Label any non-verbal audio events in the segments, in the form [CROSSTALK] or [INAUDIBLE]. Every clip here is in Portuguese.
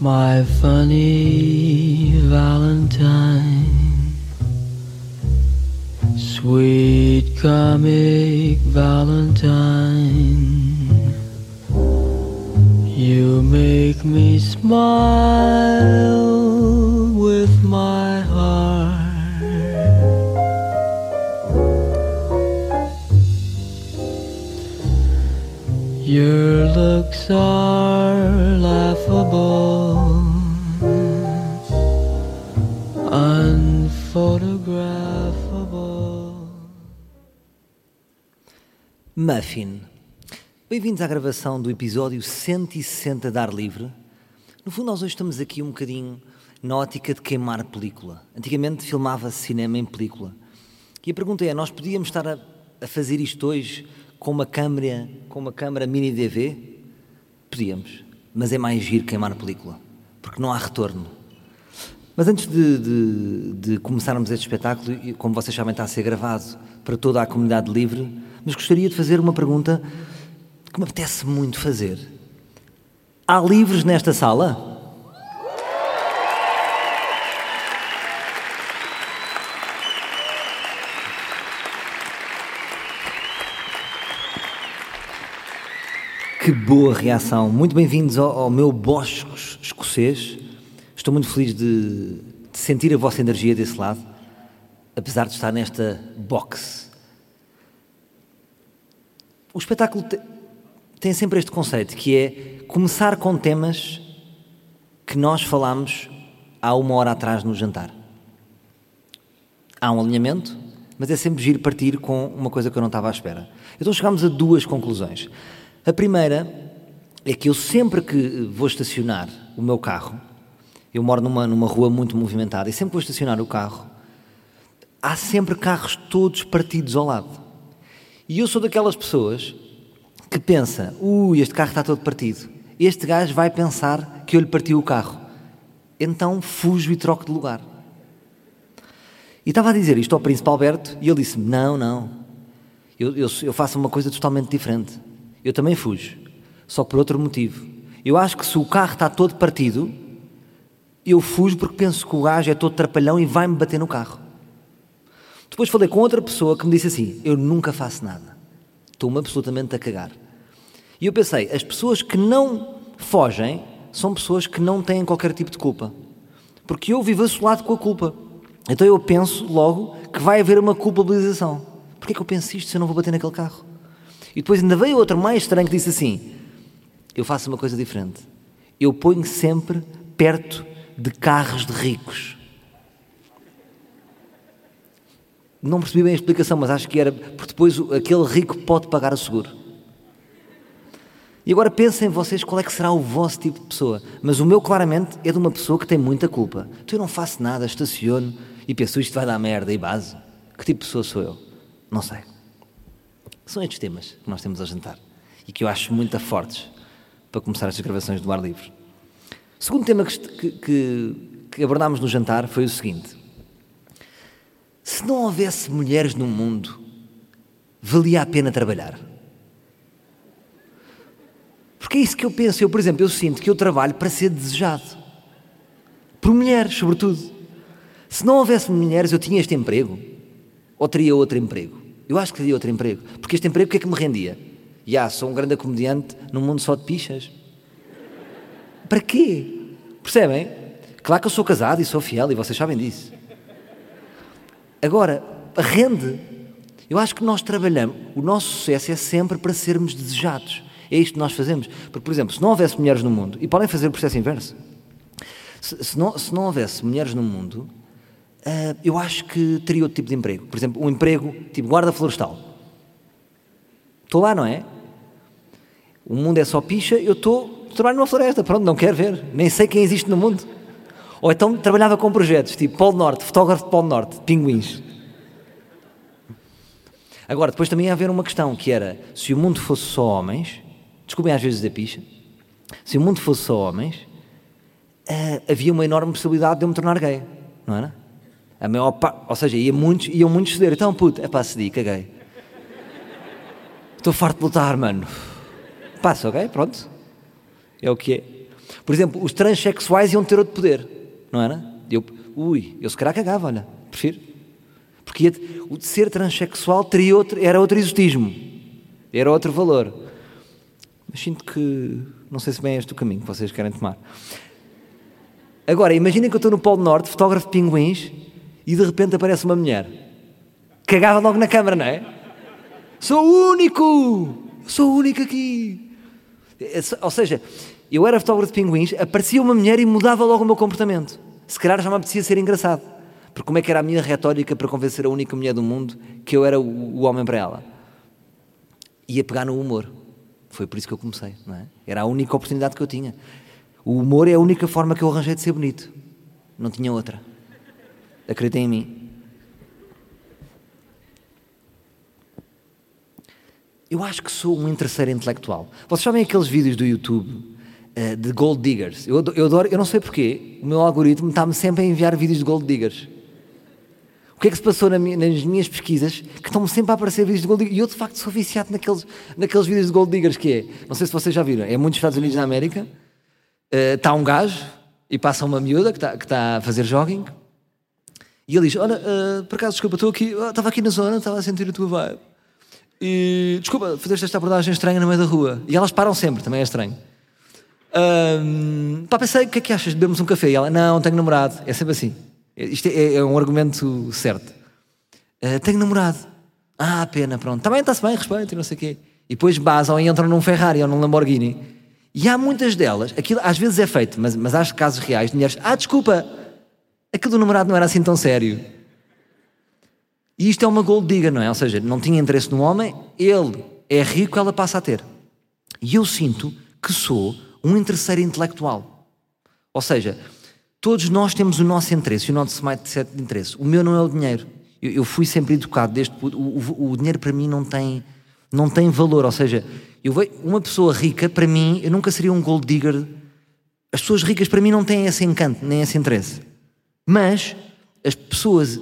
my funny Valentine, sweet comic Valentine. You make me smile with my heart. Your looks are Muffin. Bem-vindos à gravação do episódio 160 de Ar Livre. No fundo, nós hoje estamos aqui um bocadinho na ótica de queimar película. Antigamente filmava-se cinema em película. E a pergunta é: nós podíamos estar a, a fazer isto hoje com uma câmera, com uma câmera mini DV? Podíamos, mas é mais giro queimar película, porque não há retorno. Mas antes de, de, de começarmos este espetáculo, como vocês sabem, está a ser gravado para toda a comunidade livre, mas gostaria de fazer uma pergunta que me apetece muito fazer. Há livros nesta sala? Que boa reação. Muito bem-vindos ao, ao meu bosque escocês. Estou muito feliz de, de sentir a vossa energia desse lado, apesar de estar nesta box. O espetáculo te- tem sempre este conceito, que é começar com temas que nós falámos há uma hora atrás no jantar. Há um alinhamento, mas é sempre giro partir com uma coisa que eu não estava à espera. Então chegámos a duas conclusões. A primeira é que eu sempre que vou estacionar o meu carro, eu moro numa, numa rua muito movimentada, e sempre que vou estacionar o carro, há sempre carros todos partidos ao lado. E eu sou daquelas pessoas que pensa, ui, este carro está todo partido. Este gajo vai pensar que eu lhe parti o carro. Então fujo e troco de lugar. E estava a dizer isto ao Príncipe Alberto e ele disse-me: Não, não, eu, eu, eu faço uma coisa totalmente diferente. Eu também fujo, só por outro motivo. Eu acho que se o carro está todo partido, eu fujo porque penso que o gajo é todo trapalhão e vai-me bater no carro. Depois falei com outra pessoa que me disse assim: Eu nunca faço nada, estou-me absolutamente a cagar. E eu pensei: as pessoas que não fogem são pessoas que não têm qualquer tipo de culpa. Porque eu vivo assolado com a culpa. Então eu penso logo que vai haver uma culpabilização. Porquê que eu penso isto se eu não vou bater naquele carro? E depois ainda veio outro mais estranho que disse assim: Eu faço uma coisa diferente. Eu ponho sempre perto de carros de ricos. Não percebi bem a explicação, mas acho que era porque depois aquele rico pode pagar o seguro. E agora pensem vocês qual é que será o vosso tipo de pessoa. Mas o meu, claramente, é de uma pessoa que tem muita culpa. Então eu não faço nada, estaciono e penso isto vai dar merda e base. Que tipo de pessoa sou eu? Não sei. São estes temas que nós temos a jantar e que eu acho muito fortes para começar estas gravações do ar livre. O segundo tema que, que, que abordámos no jantar foi o seguinte: se não houvesse mulheres no mundo, valia a pena trabalhar? Porque é isso que eu penso. Eu, por exemplo, eu sinto que eu trabalho para ser desejado. Por mulheres, sobretudo. Se não houvesse mulheres, eu tinha este emprego? Ou teria outro emprego? Eu acho que teria outro emprego. Porque este emprego, o que é que me rendia? Já, sou um grande comediante num mundo só de pichas. Para quê? Percebem? Claro que eu sou casado e sou fiel e vocês sabem disso. Agora, rende. Eu acho que nós trabalhamos, o nosso sucesso é sempre para sermos desejados. É isto que nós fazemos. Porque, por exemplo, se não houvesse mulheres no mundo, e podem fazer o processo inverso, se, se não, se não houvesse mulheres no mundo, ah, eu acho que teria outro tipo de emprego. Por exemplo, um emprego tipo guarda florestal. Estou lá, não é? O mundo é só picha, eu estou trabalho numa floresta, pronto, não quero ver, nem sei quem existe no mundo. Ou então trabalhava com projetos, tipo Polo Norte, fotógrafo de Polo Norte, pinguins. Agora, depois também ia haver uma questão, que era, se o mundo fosse só homens, desculpem às vezes a picha, se o mundo fosse só homens, ah, havia uma enorme possibilidade de eu me tornar gay, não era? A maior pa- ou seja, ia muitos, iam muitos ceder, então puto, é pá, cedi, caguei. Estou farto de lutar, mano. Passa, ok? Pronto. É o que é. Por exemplo, os transexuais iam ter outro poder, não era? Eu, ui, eu se calhar cagava, olha, prefiro. Porque o de ser transexual teria outro, era outro exotismo, era outro valor. Mas sinto que não sei se bem é este o caminho que vocês querem tomar. Agora, imaginem que eu estou no Polo Norte, fotógrafo de pinguins, e de repente aparece uma mulher. Cagava logo na câmara, não é? Sou o único! Sou o único aqui! É, ou seja, eu era fotógrafo de pinguins, aparecia uma mulher e mudava logo o meu comportamento. Se calhar já me apetecia ser engraçado. Porque como é que era a minha retórica para convencer a única mulher do mundo que eu era o, homem para ela? Ia pegar no humor. Foi por isso que eu comecei, não é? Era a única oportunidade que eu tinha. O humor é a única forma que eu arranjei de ser bonito. Não tinha outra. Acreditem em mim. Eu acho que sou um interesseiro intelectual. Vocês sabem aqueles vídeos do YouTube uh, de gold diggers? Eu, eu adoro, eu não sei porquê, o meu algoritmo está-me sempre a enviar vídeos de gold diggers. O que é que se passou na nas minhas pesquisas que estão-me sempre a aparecer vídeos de gold diggers? E eu, de facto, sou viciado naqueles, naqueles vídeos de gold diggers que é. Não sei se vocês já viram, é muitos Estados Unidos da América. Uh, está um gajo e passa uma miúda que está, que está a fazer jogging e ele diz: Olha, uh, por acaso, desculpa, estou aqui, oh, estava aqui na zona, estava a sentir a tua vibe. E desculpa, fizeste esta abordagem estranha no meio da rua. E elas param sempre, também é estranho. Um, pá, pensei, o que é que achas? Bebemos um café? E ela, não, tenho namorado. É sempre assim. Isto é, é um argumento certo. Uh, tenho namorado. Ah, pena, pronto. Também está-se bem, respeito e não sei o quê. E depois basam e entram num Ferrari ou num Lamborghini. E há muitas delas, aquilo às vezes é feito, mas, mas há casos reais de mulheres, ah, desculpa, aquilo do namorado não era assim tão sério. E isto é uma gold digger, não é? Ou seja, não tinha interesse no homem, ele é rico, ela passa a ter. E eu sinto que sou um interesseiro intelectual. Ou seja, todos nós temos o nosso interesse, o nosso mindset de interesse. O meu não é o dinheiro. Eu, eu fui sempre educado desde o, o, o, dinheiro para mim não tem não tem valor. Ou seja, eu vejo uma pessoa rica para mim, eu nunca seria um gold digger. As pessoas ricas para mim não têm esse encanto nem esse interesse. Mas as pessoas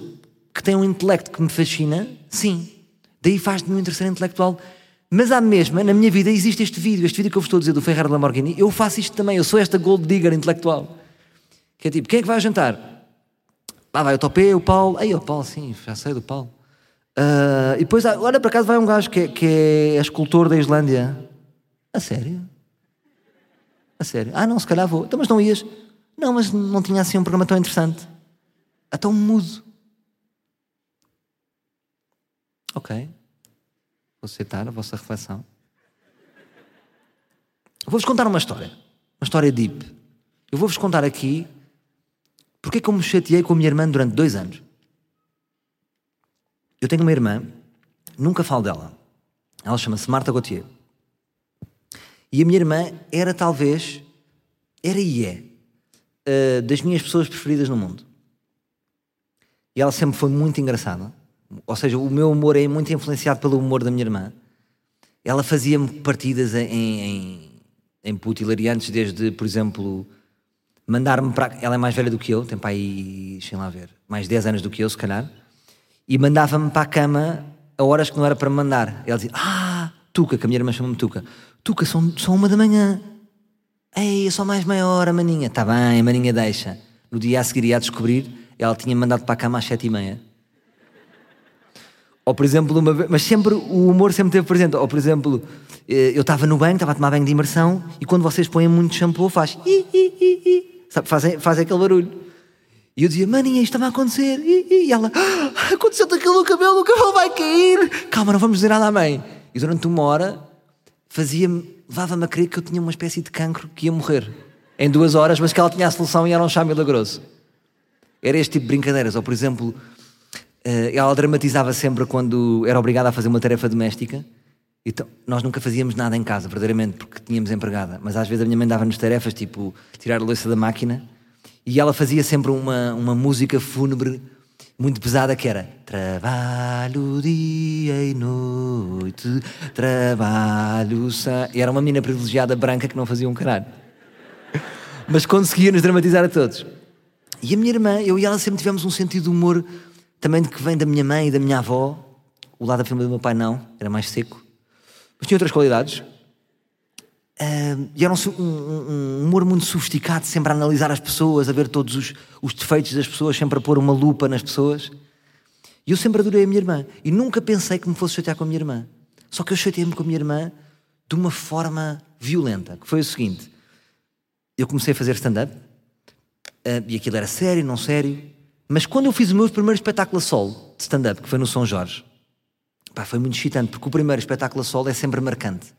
que têm um intelecto que me fascina, sim. Daí faz-me um interesseiro intelectual. Mas à mesma, na minha vida, existe este vídeo, este vídeo que eu vos estou a dizer do Ferrari Lamborghini. Eu faço isto também, eu sou esta gold digger intelectual. Que é tipo, quem é que vai jantar? Ah, vai o Topé, o Paulo. Aí, o Paulo, sim, já sei do Paulo. Uh, e depois, ah, olha, para casa vai um gajo que é, que é escultor da Islândia. A sério? A sério? Ah, não, se calhar vou. Então, mas não ias? Não, mas não tinha assim um programa tão interessante. É tão mudo. Ok. Vou aceitar a vossa reflexão. Vou-vos contar uma história. Uma história deep. Eu vou-vos contar aqui porque é que eu me chateei com a minha irmã durante dois anos. Eu tenho uma irmã, nunca falo dela. Ela chama-se Marta Gauthier. E a minha irmã era talvez, era e é, uh, das minhas pessoas preferidas no mundo. E ela sempre foi muito engraçada. Ou seja, o meu humor é muito influenciado pelo humor da minha irmã. Ela fazia-me partidas em, em, em putilariantes, desde, por exemplo, mandar-me para. Ela é mais velha do que eu, tem para aí, deixem lá ver, mais 10 anos do que eu, se calhar. E mandava-me para a cama a horas que não era para me mandar. Ela dizia: Ah, Tuca, que a minha irmã chama-me Tuca. Tuca, são, são uma da manhã. Ei, é só mais meia hora, maninha. Está bem, maninha deixa. No dia a seguir ia a descobrir ela tinha mandado para a cama às sete e meia. Ou, por exemplo, uma vez, mas sempre o humor sempre esteve presente. Ou, por exemplo, eh, eu estava no banho, estava a tomar banho de imersão e quando vocês põem muito shampoo faz i, i, i, i. Sabe, fazem, fazem aquele barulho. E eu dizia, maninha, isto estava a acontecer. E, ela, ah, aconteceu-te aquilo no cabelo, o cabelo vai cair. Calma, não vamos dizer nada à mãe. E durante uma hora fazia-me, levava-me a crer que eu tinha uma espécie de cancro que ia morrer. Em duas horas, mas que ela tinha a solução e era um chá milagroso. Era este tipo de brincadeiras. Ou, por exemplo, ela dramatizava sempre quando era obrigada a fazer uma tarefa doméstica. Então, nós nunca fazíamos nada em casa, verdadeiramente, porque tínhamos empregada. Mas às vezes a minha mãe dava-nos tarefas, tipo tirar a louça da máquina. E ela fazia sempre uma, uma música fúnebre muito pesada que era Trabalho dia e noite, trabalho. E era uma mina privilegiada branca que não fazia um caralho. Mas conseguia nos dramatizar a todos. E a minha irmã, eu e ela sempre tivemos um sentido de humor também que vem da minha mãe e da minha avó. O lado da família do meu pai não, era mais seco. Mas tinha outras qualidades. Uh, e era um, um, um, humor muito sofisticado, sempre a analisar as pessoas, a ver todos os, os, defeitos das pessoas, sempre a pôr uma lupa nas pessoas. E eu sempre adorei a minha irmã. E nunca pensei que me fosse chatear com a minha irmã. Só que eu chateei-me com a minha irmã de uma forma violenta, que foi o seguinte. Eu comecei a fazer stand-up, uh, e aquilo era sério, não sério, mas quando eu fiz o meu primeiro espetáculo a solo de stand-up, que foi no São Jorge, pá, foi muito excitante, porque o primeiro espetáculo a solo é sempre marcante.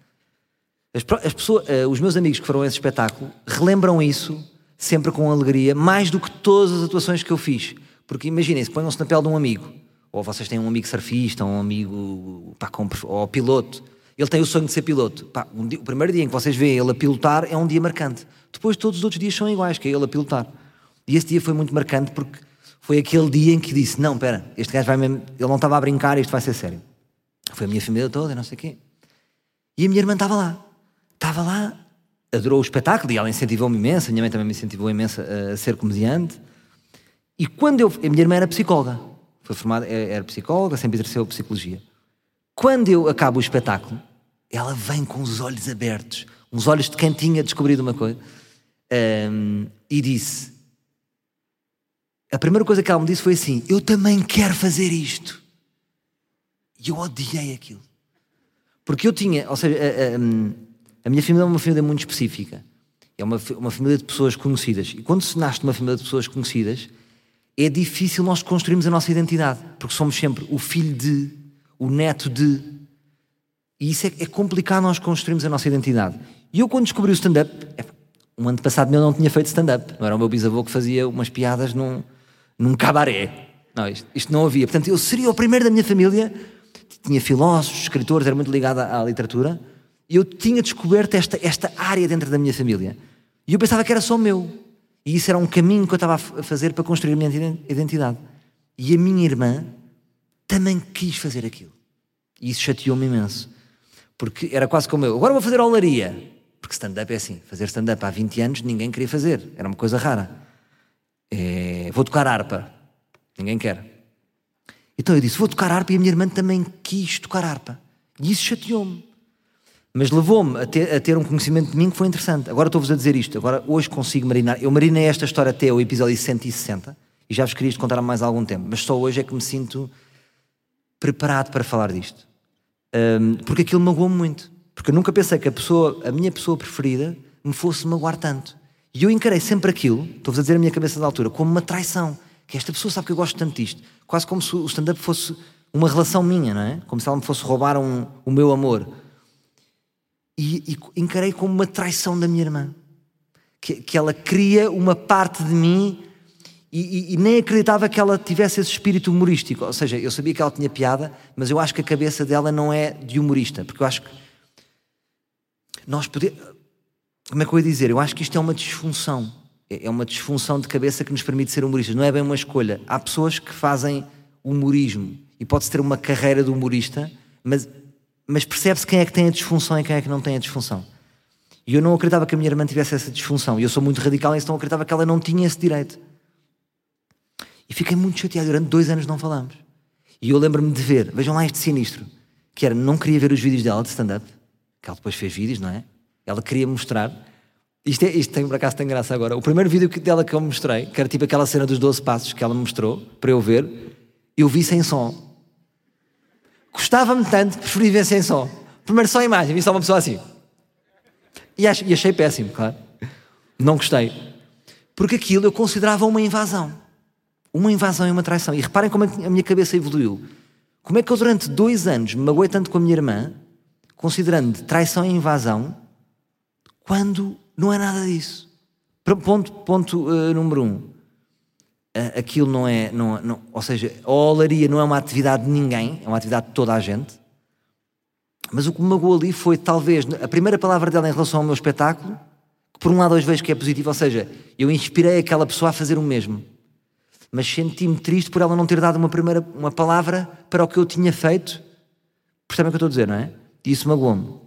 As, as pessoas, uh, os meus amigos que foram a esse espetáculo relembram isso sempre com alegria, mais do que todas as atuações que eu fiz. Porque imaginem-se, ponham-se na pele de um amigo, ou vocês têm um amigo surfista, um amigo pá, com, ou piloto. Ele tem o sonho de ser piloto. Pá, um dia, o primeiro dia em que vocês veem ele a pilotar é um dia marcante. Depois todos os outros dias são iguais, que é ele a pilotar. E esse dia foi muito marcante porque foi aquele dia em que disse: Não, espera, este gajo vai mesmo. Ele não estava a brincar, isto vai ser sério. Foi a minha família toda, não sei o quê. E a minha irmã estava lá estava lá, adorou o espetáculo e ela incentivou-me imenso, a minha mãe também me incentivou imenso a, a ser comediante. E quando eu. A minha irmã era psicóloga, foi formada, é, era psicóloga, sempre exerceu psicologia. Quando eu acabo o espetáculo, ela vem com os olhos abertos, uns olhos de quem tinha descobrido uma coisa, um, e disse: A primeira coisa que ela me disse foi assim: Eu também quero fazer isto. E eu odiei aquilo. Porque eu tinha, ou seja, a minha família é uma família muito específica. É uma, uma família de pessoas conhecidas. E quando se nasce numa família de pessoas conhecidas, é difícil nós construirmos a nossa identidade. Porque somos sempre o filho de, o neto de. E isso é, é complicado nós construirmos a nossa identidade. E eu, quando descobri o stand-up, é, um ano passado meu não tinha feito stand-up. Não era o meu bisavô que fazia umas piadas num, num cabaré. Não, isto, isto, não havia. Portanto, eu seria o primeiro da minha família. Tinha filósofos, escritores, era muito ligado à, à literatura eu tinha descoberto esta, esta área dentro da minha família. E eu pensava que era só meu. E isso era um caminho que eu estava a fazer para construir a minha identidade. E a minha irmã também quis fazer aquilo. E isso chateou-me imenso. Porque era quase como eu. Agora vou fazer olaria. Porque stand-up é assim. Fazer stand-up há 20 anos ninguém queria fazer. Era uma coisa rara. É, vou tocar harpa. Ninguém quer. Então eu disse: vou tocar harpa e a minha irmã também quis tocar harpa. E isso chateou-me. Mas levou-me a ter, a ter, um conhecimento de mim que foi interessante. Agora estou-vos a dizer isto. Agora, hoje consigo marinar. Eu marinei esta história até o episódio 160 e já vos queria isto contar há mais algum tempo. Mas só hoje é que me sinto preparado para falar disto. Um, porque aquilo magoou-me muito. Porque eu nunca pensei que a, pessoa, a minha pessoa preferida me fosse magoar tanto. E eu encarei sempre aquilo, estou-vos a dizer a minha cabeça da altura, como uma traição. Que esta pessoa sabe que eu gosto tanto disto. Quase como se o stand-up fosse uma relação minha, não é? Como se ela me fosse roubar um, o meu amor e, e encarei como uma traição da minha irmã. Que, que ela cria uma parte de mim e, e, e, nem acreditava que ela tivesse esse espírito humorístico. Ou seja, eu sabia que ela tinha piada, mas eu acho que a cabeça dela não é de humorista, porque eu acho que nós podemos. Como é que eu ia dizer? Eu acho que isto é uma disfunção. É, é uma disfunção de cabeça que nos permite ser humoristas. Não é bem uma escolha. Há pessoas que fazem humorismo e pode-se ter uma carreira de humorista, mas mas percebe-se quem é que tem a disfunção e quem é que não tem a disfunção. E eu não acreditava que a minha irmã tivesse essa disfunção. E eu sou muito radical então acreditava que ela não tinha esse direito. E fiquei muito chateado. Durante dois anos não falamos. E eu lembro-me de ver, vejam lá este sinistro, que era, não queria ver os vídeos dela de stand-up, que ela depois fez vídeos, não é? Ela queria mostrar. Isto, é, isto tem, por acaso tem graça agora. O primeiro vídeo dela que eu mostrei, que era tipo aquela cena dos 12 passos que ela me mostrou, para eu ver, eu vi sem som. Gostava-me tanto preferi ver sem som. Primeiro só a imagem, vi só uma pessoa assim. E, e achei péssimo, claro. Não gostei. Porque aquilo eu considerava uma invasão. Uma invasão e uma traição. E reparem como é a minha cabeça evoluiu. Como é que eu durante dois anos me magoei tanto com a minha irmã, considerando traição e invasão, quando não é nada disso. Ponto, ponto uh, número um aquilo não é, não, não, ou seja, a olaria não é uma atividade de ninguém, é uma atividade de toda a gente. Mas o que me magoou ali foi talvez a primeira palavra dela em relação ao meu espetáculo, que por um lado hoje vejo que é positivo, ou seja, eu inspirei aquela pessoa a fazer o mesmo. Mas senti-me triste por ela não ter dado uma primeira uma palavra para o que eu tinha feito. Percebem o que eu estou a dizer, não é? E isso magoou-me.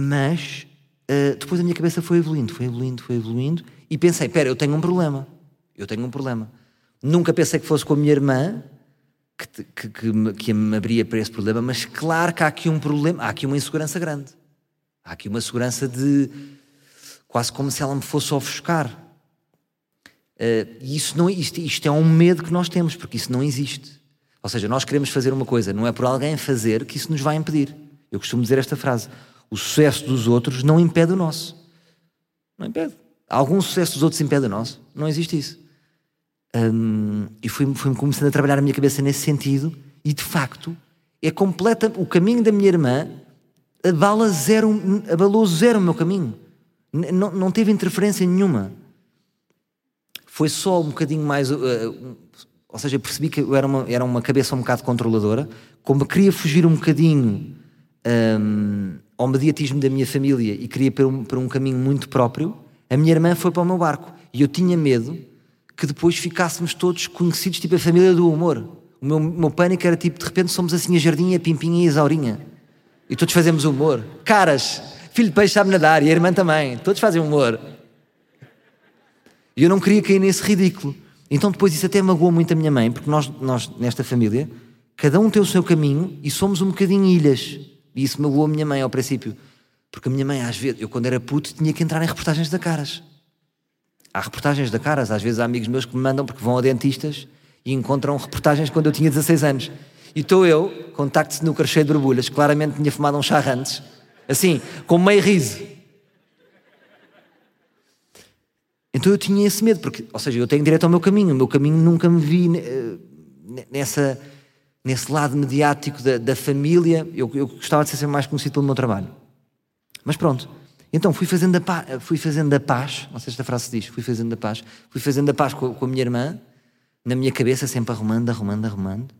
Mas uh, depois a minha cabeça foi evoluindo, foi evoluindo, foi evoluindo e pensei: pera, eu tenho um problema. Eu tenho um problema. Nunca pensei que fosse com a minha irmã, que, que, que, me, que me abria para esse problema, mas claro que há aqui um problema, há aqui uma insegurança grande. Há aqui uma segurança de quase como se ela me fosse ofuscar. E isso não, isto, isto é um medo que nós temos, porque isso não existe. Ou seja, nós queremos fazer uma coisa, não é por alguém fazer que isso nos vai impedir. Eu costumo dizer esta frase: o sucesso dos outros não impede o nosso. Não impede. Algum sucesso dos outros impede o nosso? Não existe isso. Hum, e fui-me fui começando a trabalhar a minha cabeça nesse sentido, e de facto, é completa. O caminho da minha irmã abala zero, abalou zero o meu caminho. Não, não teve interferência nenhuma. Foi só um bocadinho mais. uh, um- ou seja, percebi que eu era uma, era uma cabeça um bocado controladora, como queria fugir um bocadinho hum, ao mediatismo da minha família e queria para um, para um caminho muito próprio, a minha irmã foi para o meu barco. E eu tinha medo que depois ficássemos todos conhecidos, tipo a família do humor. O meu, meu pânico era tipo, de repente somos assim a Jardinha, a Pimpinha e a Isaurinha. E todos fazemos humor. Caras, filho de peixe sabe nadar e a irmã também. Todos fazem humor. E eu não queria cair nesse ridículo. Então depois isso até magoou muito a minha mãe, porque nós, nós nesta família, cada um tem o seu caminho e somos um bocadinho ilhas. E isso magoou a minha mãe ao princípio. Porque a minha mãe, às vezes, eu quando era puto, tinha que entrar em reportagens da Caras. Há reportagens da Caras, às vezes há amigos meus que me mandam porque vão a dentistas e encontram reportagens quando eu tinha 16 anos. E estou eu, contacto snooker cheio de borbulhas, claramente tinha fumado um charro antes, assim, com meio riso. Então eu tinha esse medo, porque, ou seja, eu tenho direito ao meu caminho, o meu caminho nunca me vi eh, nessa, nesse lado mediático da, da família, eu, eu gostava de ser mais conhecido pelo meu trabalho. Mas pronto, então fui fazendo a paz, fui fazendo a paz não sei se esta frase se diz, fui fazendo a paz, fui fazendo a paz com, com a minha irmã, na minha cabeça, sempre arrumando, arrumando, arrumando,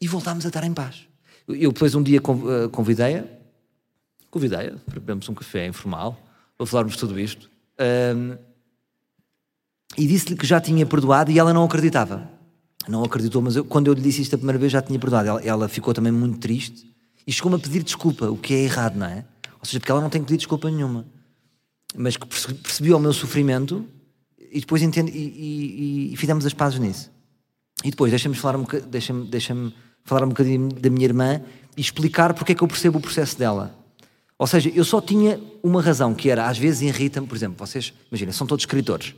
e voltámos a estar em paz. Eu, depois um dia eh, convidei-a, convidei-a para bebermos um café informal, para falarmos tudo isto, ahm, e disse-lhe que já tinha perdoado e ela não acreditava. Não acreditou, mas eu- quando eu lhe disse isto a primeira vez já tinha perdoado. Ela, ela ficou também muito triste e chegou-me a pedir desculpa, o que é errado, não é? Ou seja, porque ela não tem que pedir desculpa nenhuma. Mas que perce- percebeu o meu sofrimento e depois entende, e, e- e fizemos as pazes nisso. E depois, deixa-me falar, um deixa-me, deixa-me falar um bocadinho da minha irmã e explicar porque é que eu percebo o processo dela. Ou seja, eu só tinha uma razão, que era, às vezes irrita-me, por exemplo, vocês, imagina, são todos escritores.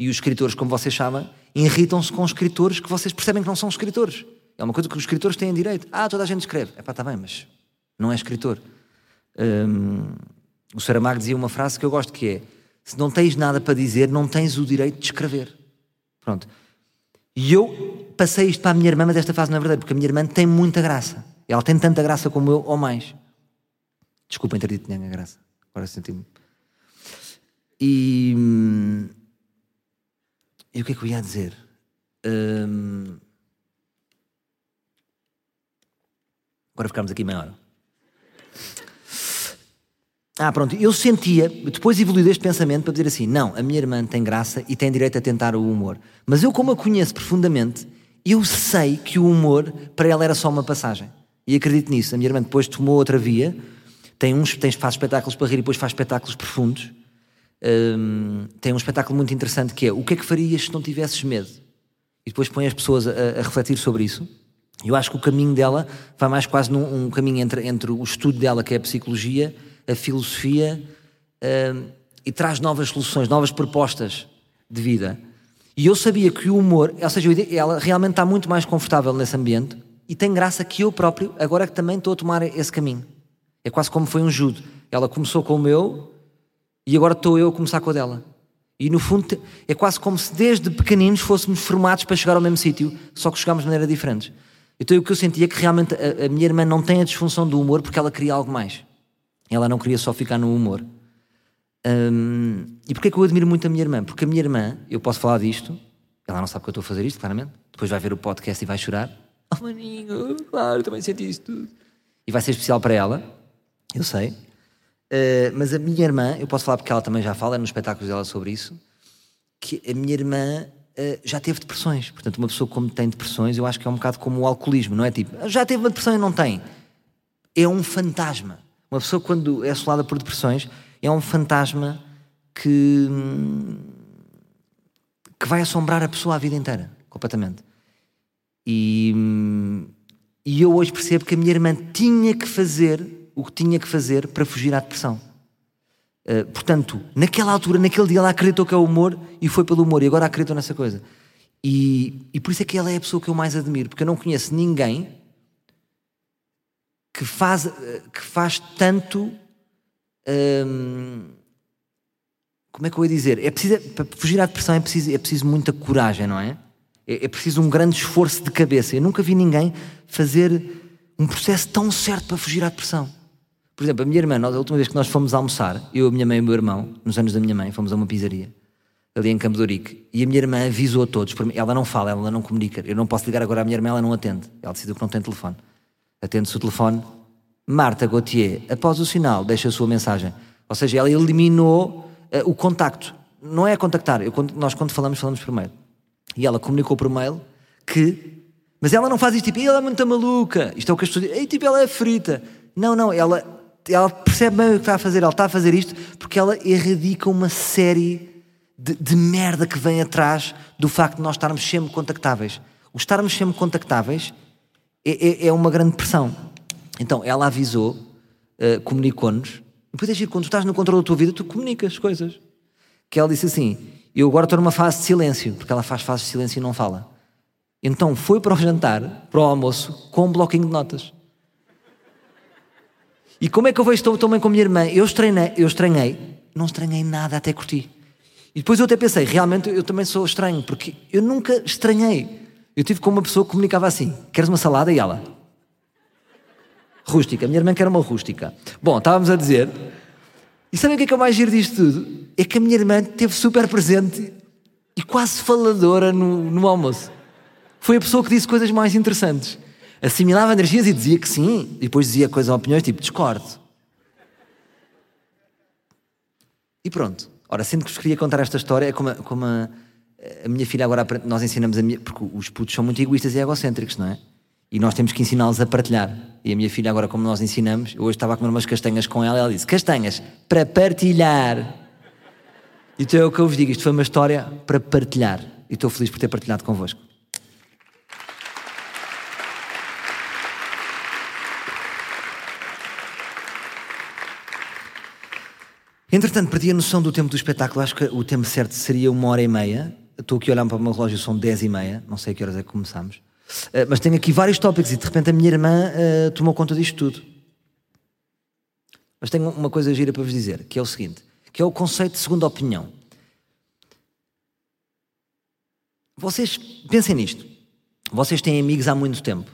E os escritores, como vocês sabem, irritam-se com escritores que vocês percebem que não são escritores. É uma coisa que os escritores têm direito. Ah, toda a gente escreve. É pá, está bem, mas não é escritor. Hum, o Saramago dizia uma frase que eu gosto, que é se não tens nada para dizer, não tens o direito de escrever. Pronto. E eu passei isto para a minha irmã, mas esta fase não é verdade, porque a minha irmã tem muita graça. Ela tem tanta graça como eu, ou mais. Desculpem ter dito tinha graça. Agora senti-me. E. E o que é que eu ia dizer? Hum, Agora ficámos aqui meia hora. Ah, pronto, eu sentia, depois evolui este pensamento para dizer assim: não, a minha irmã tem graça e tem direito a tentar o humor. Mas eu, como a conheço profundamente, eu sei que o humor para ela era só uma passagem. E acredito nisso. A minha irmã depois tomou outra via, tem uns, tem, faz espetáculos para rir e depois faz espetáculos profundos. Hum, tem um espetáculo muito interessante que é O que é que farias se não tivesses medo? E depois põe as pessoas a, a refletir sobre isso. Eu acho que o caminho dela vai mais quase num um caminho entre, entre o estudo dela, que é a psicologia, a filosofia, hum, e traz novas soluções, novas propostas de vida. E eu sabia que o humor, ou seja, ela realmente está muito mais confortável nesse ambiente e tem graça que eu próprio, agora que também estou a tomar esse caminho. É quase como foi um judo. Ela começou com o meu e agora estou eu a começar com a dela. E no fundo é quase como se desde pequeninos fôssemos formados para chegar ao mesmo sítio, só que chegámos de maneira diferentes. Então o que eu sentia é que realmente a, a minha irmã não tem a disfunção do humor porque ela queria algo mais. Ela não queria só ficar no humor. Hum, e porquê é que eu admiro muito a minha irmã? Porque a minha irmã, eu posso falar disto, ela não sabe que eu estou a fazer isto, claramente. Depois vai ver o podcast e vai chorar. Oh, maninho, claro, também senti isso tudo. E vai ser especial para ela, eu sei. Uh, mas a minha irmã, eu posso falar porque ela também já fala nos espetáculos dela sobre isso, que a minha irmã uh, já teve depressões. Portanto, uma pessoa como tem depressões, eu acho que é um bocado como o alcoolismo, não é tipo, já teve uma depressão e não tem. É um fantasma. Uma pessoa, quando é assolada por depressões, é um fantasma que, hum, que vai assombrar a pessoa a vida inteira, completamente. E, hum, e eu hoje percebo que a minha irmã tinha que fazer o que tinha que fazer para fugir à depressão. Uh, portanto, naquela altura, naquele dia, ela acreditou que é o humor e foi pelo humor, e agora acreditou nessa coisa. E, e por isso é que ela é a pessoa que eu mais admiro, porque eu não conheço ninguém que faz, eh, que faz tanto. Hum, como é que eu ia dizer? É preciso, para fugir à depressão é preciso, é preciso muita coragem, não é? é? É preciso um grande esforço de cabeça. Eu nunca vi ninguém fazer um processo tão certo para fugir à depressão. Por exemplo, a minha irmã, a última vez que nós fomos almoçar, eu, a minha mãe e o meu irmão, nos anos da minha mãe, fomos a uma pizzaria ali em Campo de Ourique, e a minha irmã avisou a todos, ela não fala, ela não comunica, eu não posso ligar agora à minha irmã, ela não atende, ela decidiu que não tem telefone. Atende-se o telefone, Marta Gauthier, após o sinal, deixa a sua mensagem. Ou seja, ela eliminou uh, o contacto. Não é contactar, eu, nós quando falamos, falamos por mail. E ela comunicou por mail que. Mas ela não faz isto tipo, ela é muito maluca. Isto é o que as pessoas dizem, tipo, ela é frita. Não, não, ela, ela percebe bem o que está a fazer. Ela está a fazer isto porque ela erradica uma série de, de merda que vem atrás do facto de nós estarmos sempre contactáveis. O estarmos sempre contactáveis é, é, é uma grande pressão. Então, ela avisou, uh, comunicou-nos. Depois é giro, quando tu estás no controle da tua vida, tu comunicas coisas. Que ela disse assim: Eu agora estou numa fase de silêncio, porque ela faz fase de silêncio e não fala. Então foi para o jantar, para o almoço, com um bloquinho de notas. E como é que eu vejo estou também com a minha irmã? Eu estranhei, eu estranhei, não estranhei nada, até curti. E depois eu até pensei, realmente eu também sou estranho, porque eu nunca estranhei. Eu tive com uma pessoa que comunicava assim: Queres uma salada? E ela, Rústica. A minha irmã quer uma rústica. Bom, estávamos a dizer. E sabem o que é que é o mais giro disto tudo? É que a minha irmã esteve super presente e quase faladora no, no almoço. Foi a pessoa que disse coisas mais interessantes. Assimilava energias e dizia que sim, e depois dizia coisas, opiniões tipo discordo. E pronto. Ora, sendo que vos queria contar esta história, é como, a, como a, a minha filha agora, nós ensinamos a minha, porque os putos são muito egoístas e egocêntricos, não é? E nós temos que ensiná-los a partilhar. E a minha filha, agora, como nós ensinamos, hoje estava a comer umas castanhas com ela e ela disse: Castanhas, para partilhar. Então é o que eu vos digo: isto foi uma história para partilhar. E estou feliz por ter partilhado convosco. Entretanto, perdi a noção do tempo do espetáculo. Acho que o tempo certo seria uma hora e meia. Estou aqui olhando para o meu relógio, são dez e meia. Não sei a que horas é que começamos. Uh, mas tenho aqui vários tópicos e de repente a minha irmã uh, tomou conta disto tudo. Mas tenho uma coisa gira para vos dizer, que é o seguinte, que é o conceito de segunda opinião. Vocês pensem nisto. Vocês têm amigos há muito tempo.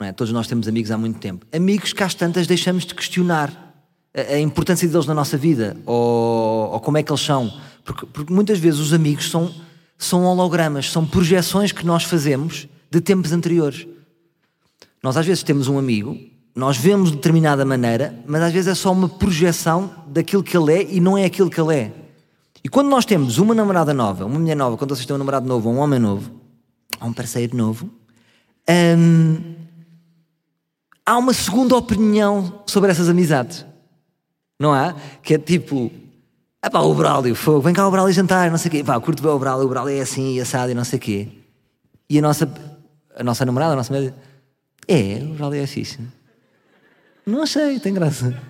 É? Todos nós temos amigos há muito tempo. Amigos que às tantas deixamos de questionar a, importância deles na nossa vida ou, ou como é que eles são. Porque, porque, muitas vezes os amigos são, são hologramas, são projeções que nós fazemos de tempos anteriores. Nós às vezes temos um amigo, nós vemos de determinada maneira, mas às vezes é só uma projeção daquilo que ele é e não é aquilo que ele é. E quando nós temos uma namorada nova, uma mulher nova, quando vocês têm um namorado novo, um homem novo, ou um parceiro novo, hum, há uma segunda opinião sobre essas amizades. Não há? Que é tipo, ah pá, o Braulio, fogo, vem cá o Braulio jantar, não sei o quê, pá, curto bem o Braulio, o Braulio é assim, assado e não sei o quê. E a nossa a nossa namorada, a nossa mulher, é, o Braulio é fixe. Não achei, tem graça.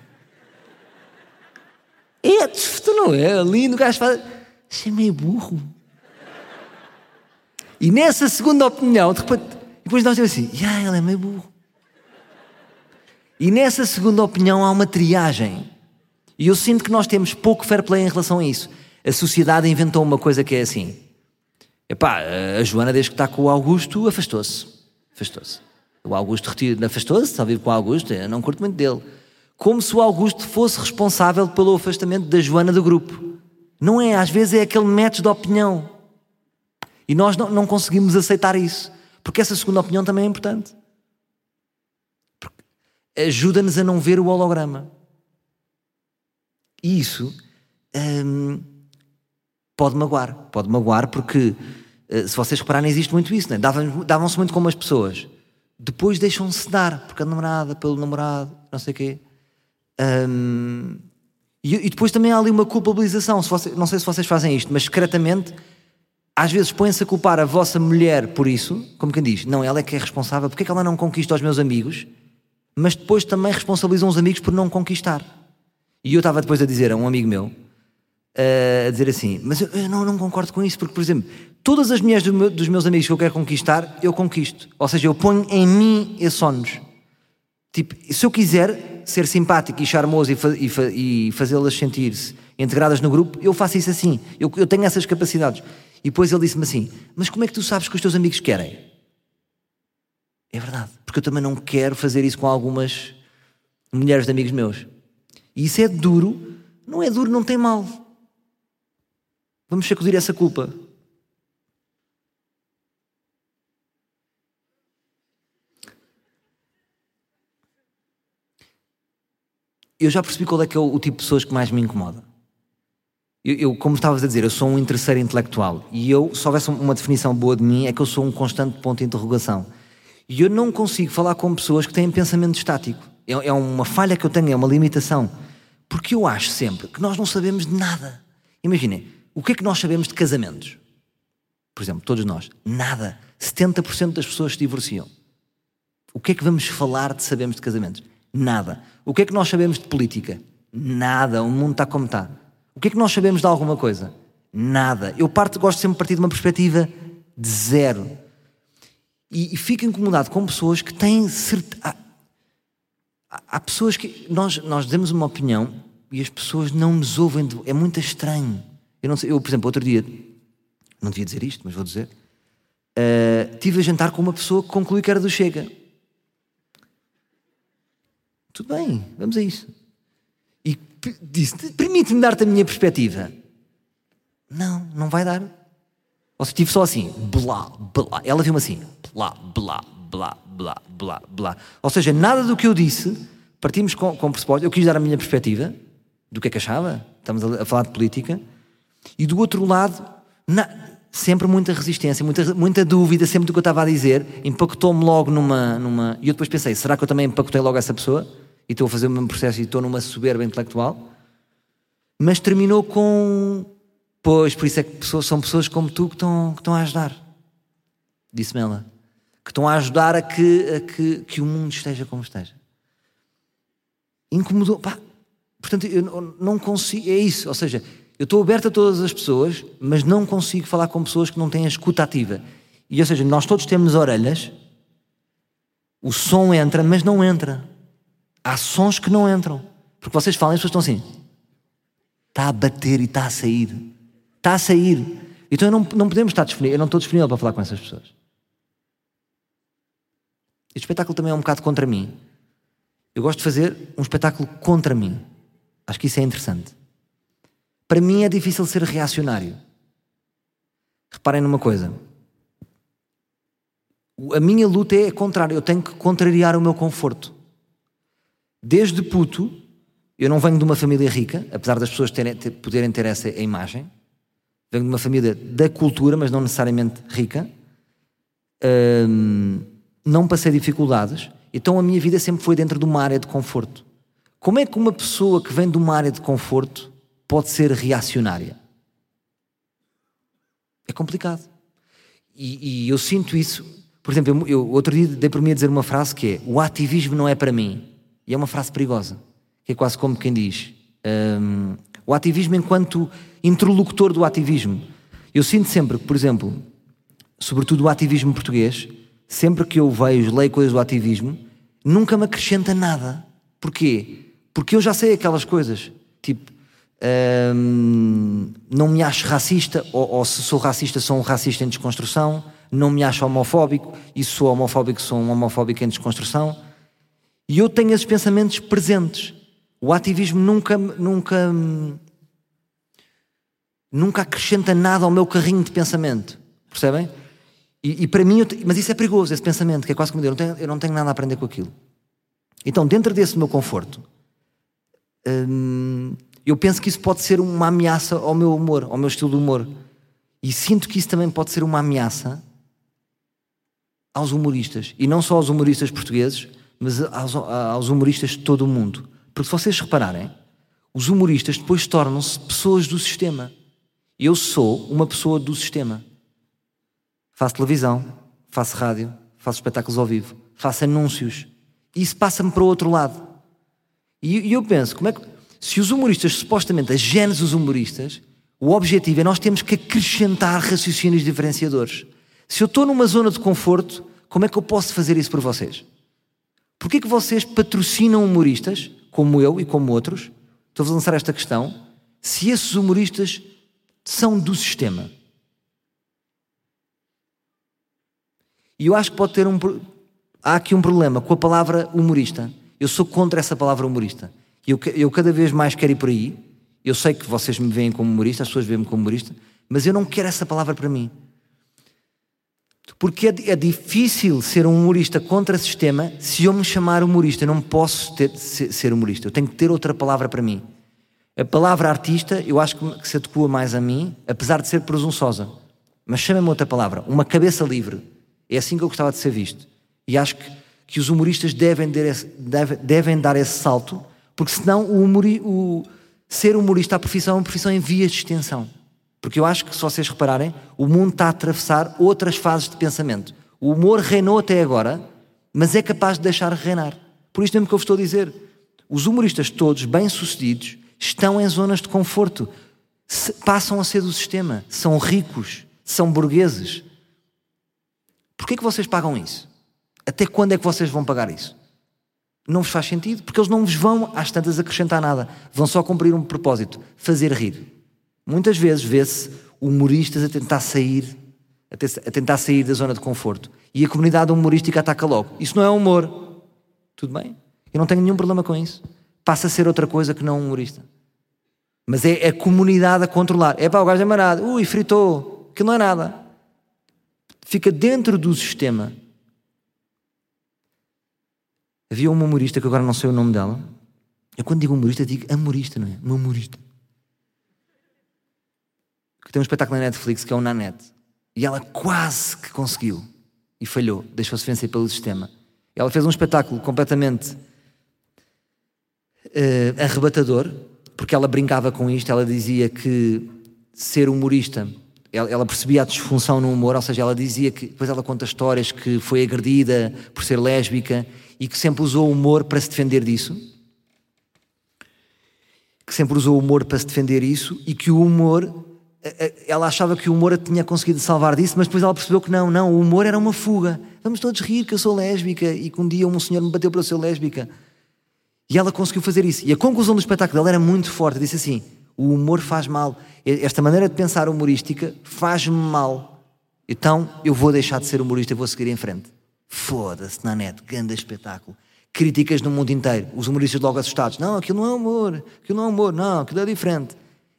É, tu não é, lindo, o gajo faz. Achei meio burro. E nessa segunda opinião, de repente, depois nós temos assim, ah, ele é meio burro. E nessa segunda opinião há uma triagem. E eu sinto que nós temos pouco fair play em relação a isso. A sociedade inventou uma coisa que é assim: Epá, a Joana, desde que está com o Augusto, afastou-se. Afastou-se. O Augusto afastou-se, só vive com o Augusto, eu não curto muito dele. Como se o Augusto fosse responsável pelo afastamento da Joana do grupo. Não é, às vezes é aquele método de opinião. E nós não, não conseguimos aceitar isso. Porque essa segunda opinião também é importante. Ajuda-nos a não ver o holograma. E isso. Hum, pode magoar. Pode magoar porque, eh, se vocês repararem, existe muito isso, né? davam-se muito com as pessoas. Depois deixam-se dar, porque a namorada, pelo namorado, não sei o quê. Um, e, e, depois também há ali uma culpabilização. Se você, não sei se vocês fazem isto, mas secretamente às vezes põem-se a culpar a vossa mulher por isso, como quem diz, não, ela é que é responsável, porque é que ela não conquista os meus amigos, mas depois também responsabilizam os amigos por não conquistar. E eu estava depois a dizer a um amigo meu, eh, a dizer assim, mas eu, eu não, não concordo com isso, porque, por exemplo, todas as mulheres do meu- dos meus amigos que eu quero conquistar, eu conquisto. Ou seja, eu ponho em mim esses sonhos. Tipo, se eu quiser ser simpático e charmoso e, fa- e fa- e fazê-las sentir-se integradas no grupo, eu faço isso assim. Eu, eu tenho essas capacidades. E depois ele disse-me assim: Mas como é que tu sabes que os teus amigos querem? É verdade, porque eu também não quero fazer isso com algumas mulheres de amigos meus. E isso é duro, não é duro, não tem mal. Vamos sacudir essa culpa. eu já percebi qual é que é o, tipo de pessoas que mais me incomoda. Eu, eu, como estavas a dizer, eu sou um interesseiro intelectual e eu, se houvesse uma definição boa de mim, é que eu sou um constante ponto de interrogação. E eu não consigo falar com pessoas que têm pensamento estático. É, é uma falha que eu tenho, é uma limitação. Porque eu acho sempre que nós não sabemos de nada. Imaginem, o que é que nós sabemos de casamentos? Por exemplo, todos nós. Nada. 70% das pessoas se divorciam. O que é que vamos falar de sabemos de casamentos? Nada. O que é que nós sabemos de política? Nada. O mundo está como está. O que é que nós sabemos de alguma coisa? Nada. Eu parto, gosto sempre de partir de uma perspectiva de zero. E, e fico incomodado com pessoas que têm certeza. Há, pessoas que. Nós, nós damos uma opinião e as pessoas não nos ouvem. É muito estranho. Eu, não sei, eu, por exemplo, outro dia. Não devia dizer isto, mas vou dizer. Uh, tive a jantar com uma pessoa que concluiu que era do Chega. Tudo bem, vamos a isso. E disse: permite-me dar-te a minha perspectiva. Não, não vai dar. Ou seja, estive só assim, blá, blá. Ela viu-me assim, blá, blá, blá, blá, blá, blá. Ou seja, nada do que eu disse, partimos com, com pressuposto. Eu quis dar a minha perspectiva do que é que achava. Estamos a, a falar de política. E do outro lado, na- sempre muita resistência, muita, muita dúvida, sempre do que eu estava a dizer. Empacotou-me logo numa, numa. E eu depois pensei: será que eu também empacotei logo essa pessoa? E estou a fazer o mesmo processo e estou numa soberba intelectual? Mas terminou com. Pois, por isso é que pessoas, são pessoas como tu que estão, que estão a ajudar. Disse-me ela. Que estão a ajudar a que, a que, que o mundo esteja como esteja. Incomodou. Pá, portanto, eu não- consigo. É isso. Ou seja, eu estou aberto a todas as pessoas, mas não consigo falar com pessoas que não têm a escuta ativa. E, ou seja, nós todos temos orelhas, o som entra, mas não entra. Há sons que não entram. Porque vocês falam e as pessoas estão assim. Está a bater e está a sair. Está a sair. Então não, não podemos estar disponível. Eu não estou disponível para falar com essas pessoas. Este espetáculo também é um bocado contra mim. Eu gosto de fazer um espetáculo contra mim. Acho que isso é interessante. Para mim é difícil ser reacionário. Reparem numa coisa. A minha luta é contrária. Eu tenho que contrariar o meu conforto. Desde puto, eu não venho de uma família rica, apesar das pessoas terem- ter- poderem ter essa imagem. Venho de uma família da cultura, mas não necessariamente rica. Hum, não passei dificuldades. Então a minha vida sempre foi dentro de uma área de conforto. Como é que uma pessoa que vem de uma área de conforto pode ser reacionária? É complicado. E, e eu sinto isso. Por exemplo, eu, eu outro dia dei por mim a dizer uma frase que é: O ativismo não é para mim. E é uma frase perigosa. Que é quase como quem diz: hum, O ativismo enquanto interlocutor do ativismo. Eu sinto sempre que, por exemplo, sobretudo o ativismo português, sempre que eu vejo, leio coisas do ativismo, nunca me acrescenta nada. Porquê? Porque eu já sei aquelas coisas. Tipo, hum, não me acho racista, ou, ou se sou racista, sou um racista em desconstrução. Não me acho homofóbico, e se sou homofóbico, sou um homofóbico em desconstrução. E eu tenho esses pensamentos presentes. O ativismo nunca, nunca, nunca acrescenta nada ao meu carrinho de pensamento. Percebem? E, e para mim, te- mas isso é perigoso, esse pensamento, que é quase como eu não, tenho, eu não tenho nada a aprender com aquilo. Então, dentro desse meu conforto, hum, eu penso que isso pode ser uma ameaça ao meu humor, ao meu estilo de humor. E sinto que isso também pode ser uma ameaça aos humoristas. E não só aos humoristas portugueses, mas aos, aos humoristas de todo o mundo. Porque se vocês repararem, os humoristas depois tornam-se pessoas do sistema. Eu sou uma pessoa do sistema. Faço televisão, faço rádio, faço espetáculos ao vivo, faço anúncios. E isso passa-me para o outro lado. E, e eu penso, como é que. Se os humoristas, supostamente, a gênese dos humoristas, o objetivo é nós temos que acrescentar raciocínios diferenciadores. Se eu estou numa zona de conforto, como é que eu posso fazer isso por vocês? Porquê que vocês patrocinam humoristas, como eu e como outros? Estou a lançar esta questão. Se esses humoristas são do sistema. E eu acho que pode ter um. Há aqui um problema com a palavra humorista. Eu sou contra essa palavra humorista. Eu, eu cada vez mais quero ir por aí. Eu sei que vocês me veem como humorista, as pessoas veem-me como humorista, mas eu não quero essa palavra para mim. Porque é, é, difícil ser um humorista contra sistema se eu me chamar humorista. Eu não posso ter, ser, humorista. Eu tenho que ter outra palavra para mim. A palavra artista, eu acho que, que se adequa mais a mim, apesar de ser presunçosa. Mas chama-me outra palavra. Uma cabeça livre. É assim que eu gostava de ser visto. E acho que, que os humoristas devem, esse, devem, devem dar esse salto, porque senão o, humori, o ser humorista, a profissão, é uma profissão em vias de extensão. Porque eu acho que, se vocês repararem, o mundo está a atravessar outras fases de pensamento. O humor reinou até agora, mas é capaz de deixar reinar. Por isso mesmo que eu vos estou a dizer, os humoristas todos, bem-sucedidos, estão em zonas de conforto, passam a ser do sistema, são ricos, são burgueses. Porquê que vocês pagam isso? Até quando é que vocês vão pagar isso? Não vos faz sentido, porque eles não vos vão, às tantas, acrescentar nada. Vão só cumprir um propósito, fazer rir. Muitas vezes vê-se humoristas a tentar sair, a tentar sair da zona de conforto. E a comunidade humorística ataca logo. Isso não é humor. Tudo bem? Eu não tenho nenhum problema com isso. Passa a ser outra coisa que não um humorista. Mas é a comunidade a controlar. É pá, o gajo é marado. Ui, fritou. Que não é nada. Fica dentro do sistema. Havia uma humorista que agora não sei o nome dela. Eu quando digo humorista digo amorista, não é? Uma humorista que tem um espetáculo na Netflix que é o Nanette. E ela quase que conseguiu. E falhou. Deixou-se vencer pelo sistema. Ela fez um espetáculo completamente uh, arrebatador, porque ela brincava com isto. Ela dizia que ser humorista, ela, ela, percebia a disfunção no humor, ou seja, ela dizia que. Depois ela conta histórias que foi agredida por ser lésbica e que sempre usou o humor para se defender disso. Que sempre usou o humor para se defender isso e que o humor ela achava que o humor a tinha conseguido salvar disso, mas depois ela percebeu que não, não, o humor era uma fuga. Vamos todos rir que eu sou lésbica e que um dia um senhor me bateu para eu ser lésbica. E ela conseguiu fazer isso. E a conclusão do espetáculo dela era muito forte. Disse assim: o humor faz mal. Esta maneira de pensar humorística faz-me mal. Então eu vou deixar de ser humorista e vou seguir em frente. Foda-se na net, grande espetáculo. Críticas no mundo inteiro. Os humoristas logo assustados. Não, aquilo não é humor, aquilo não é humor, não, aquilo é diferente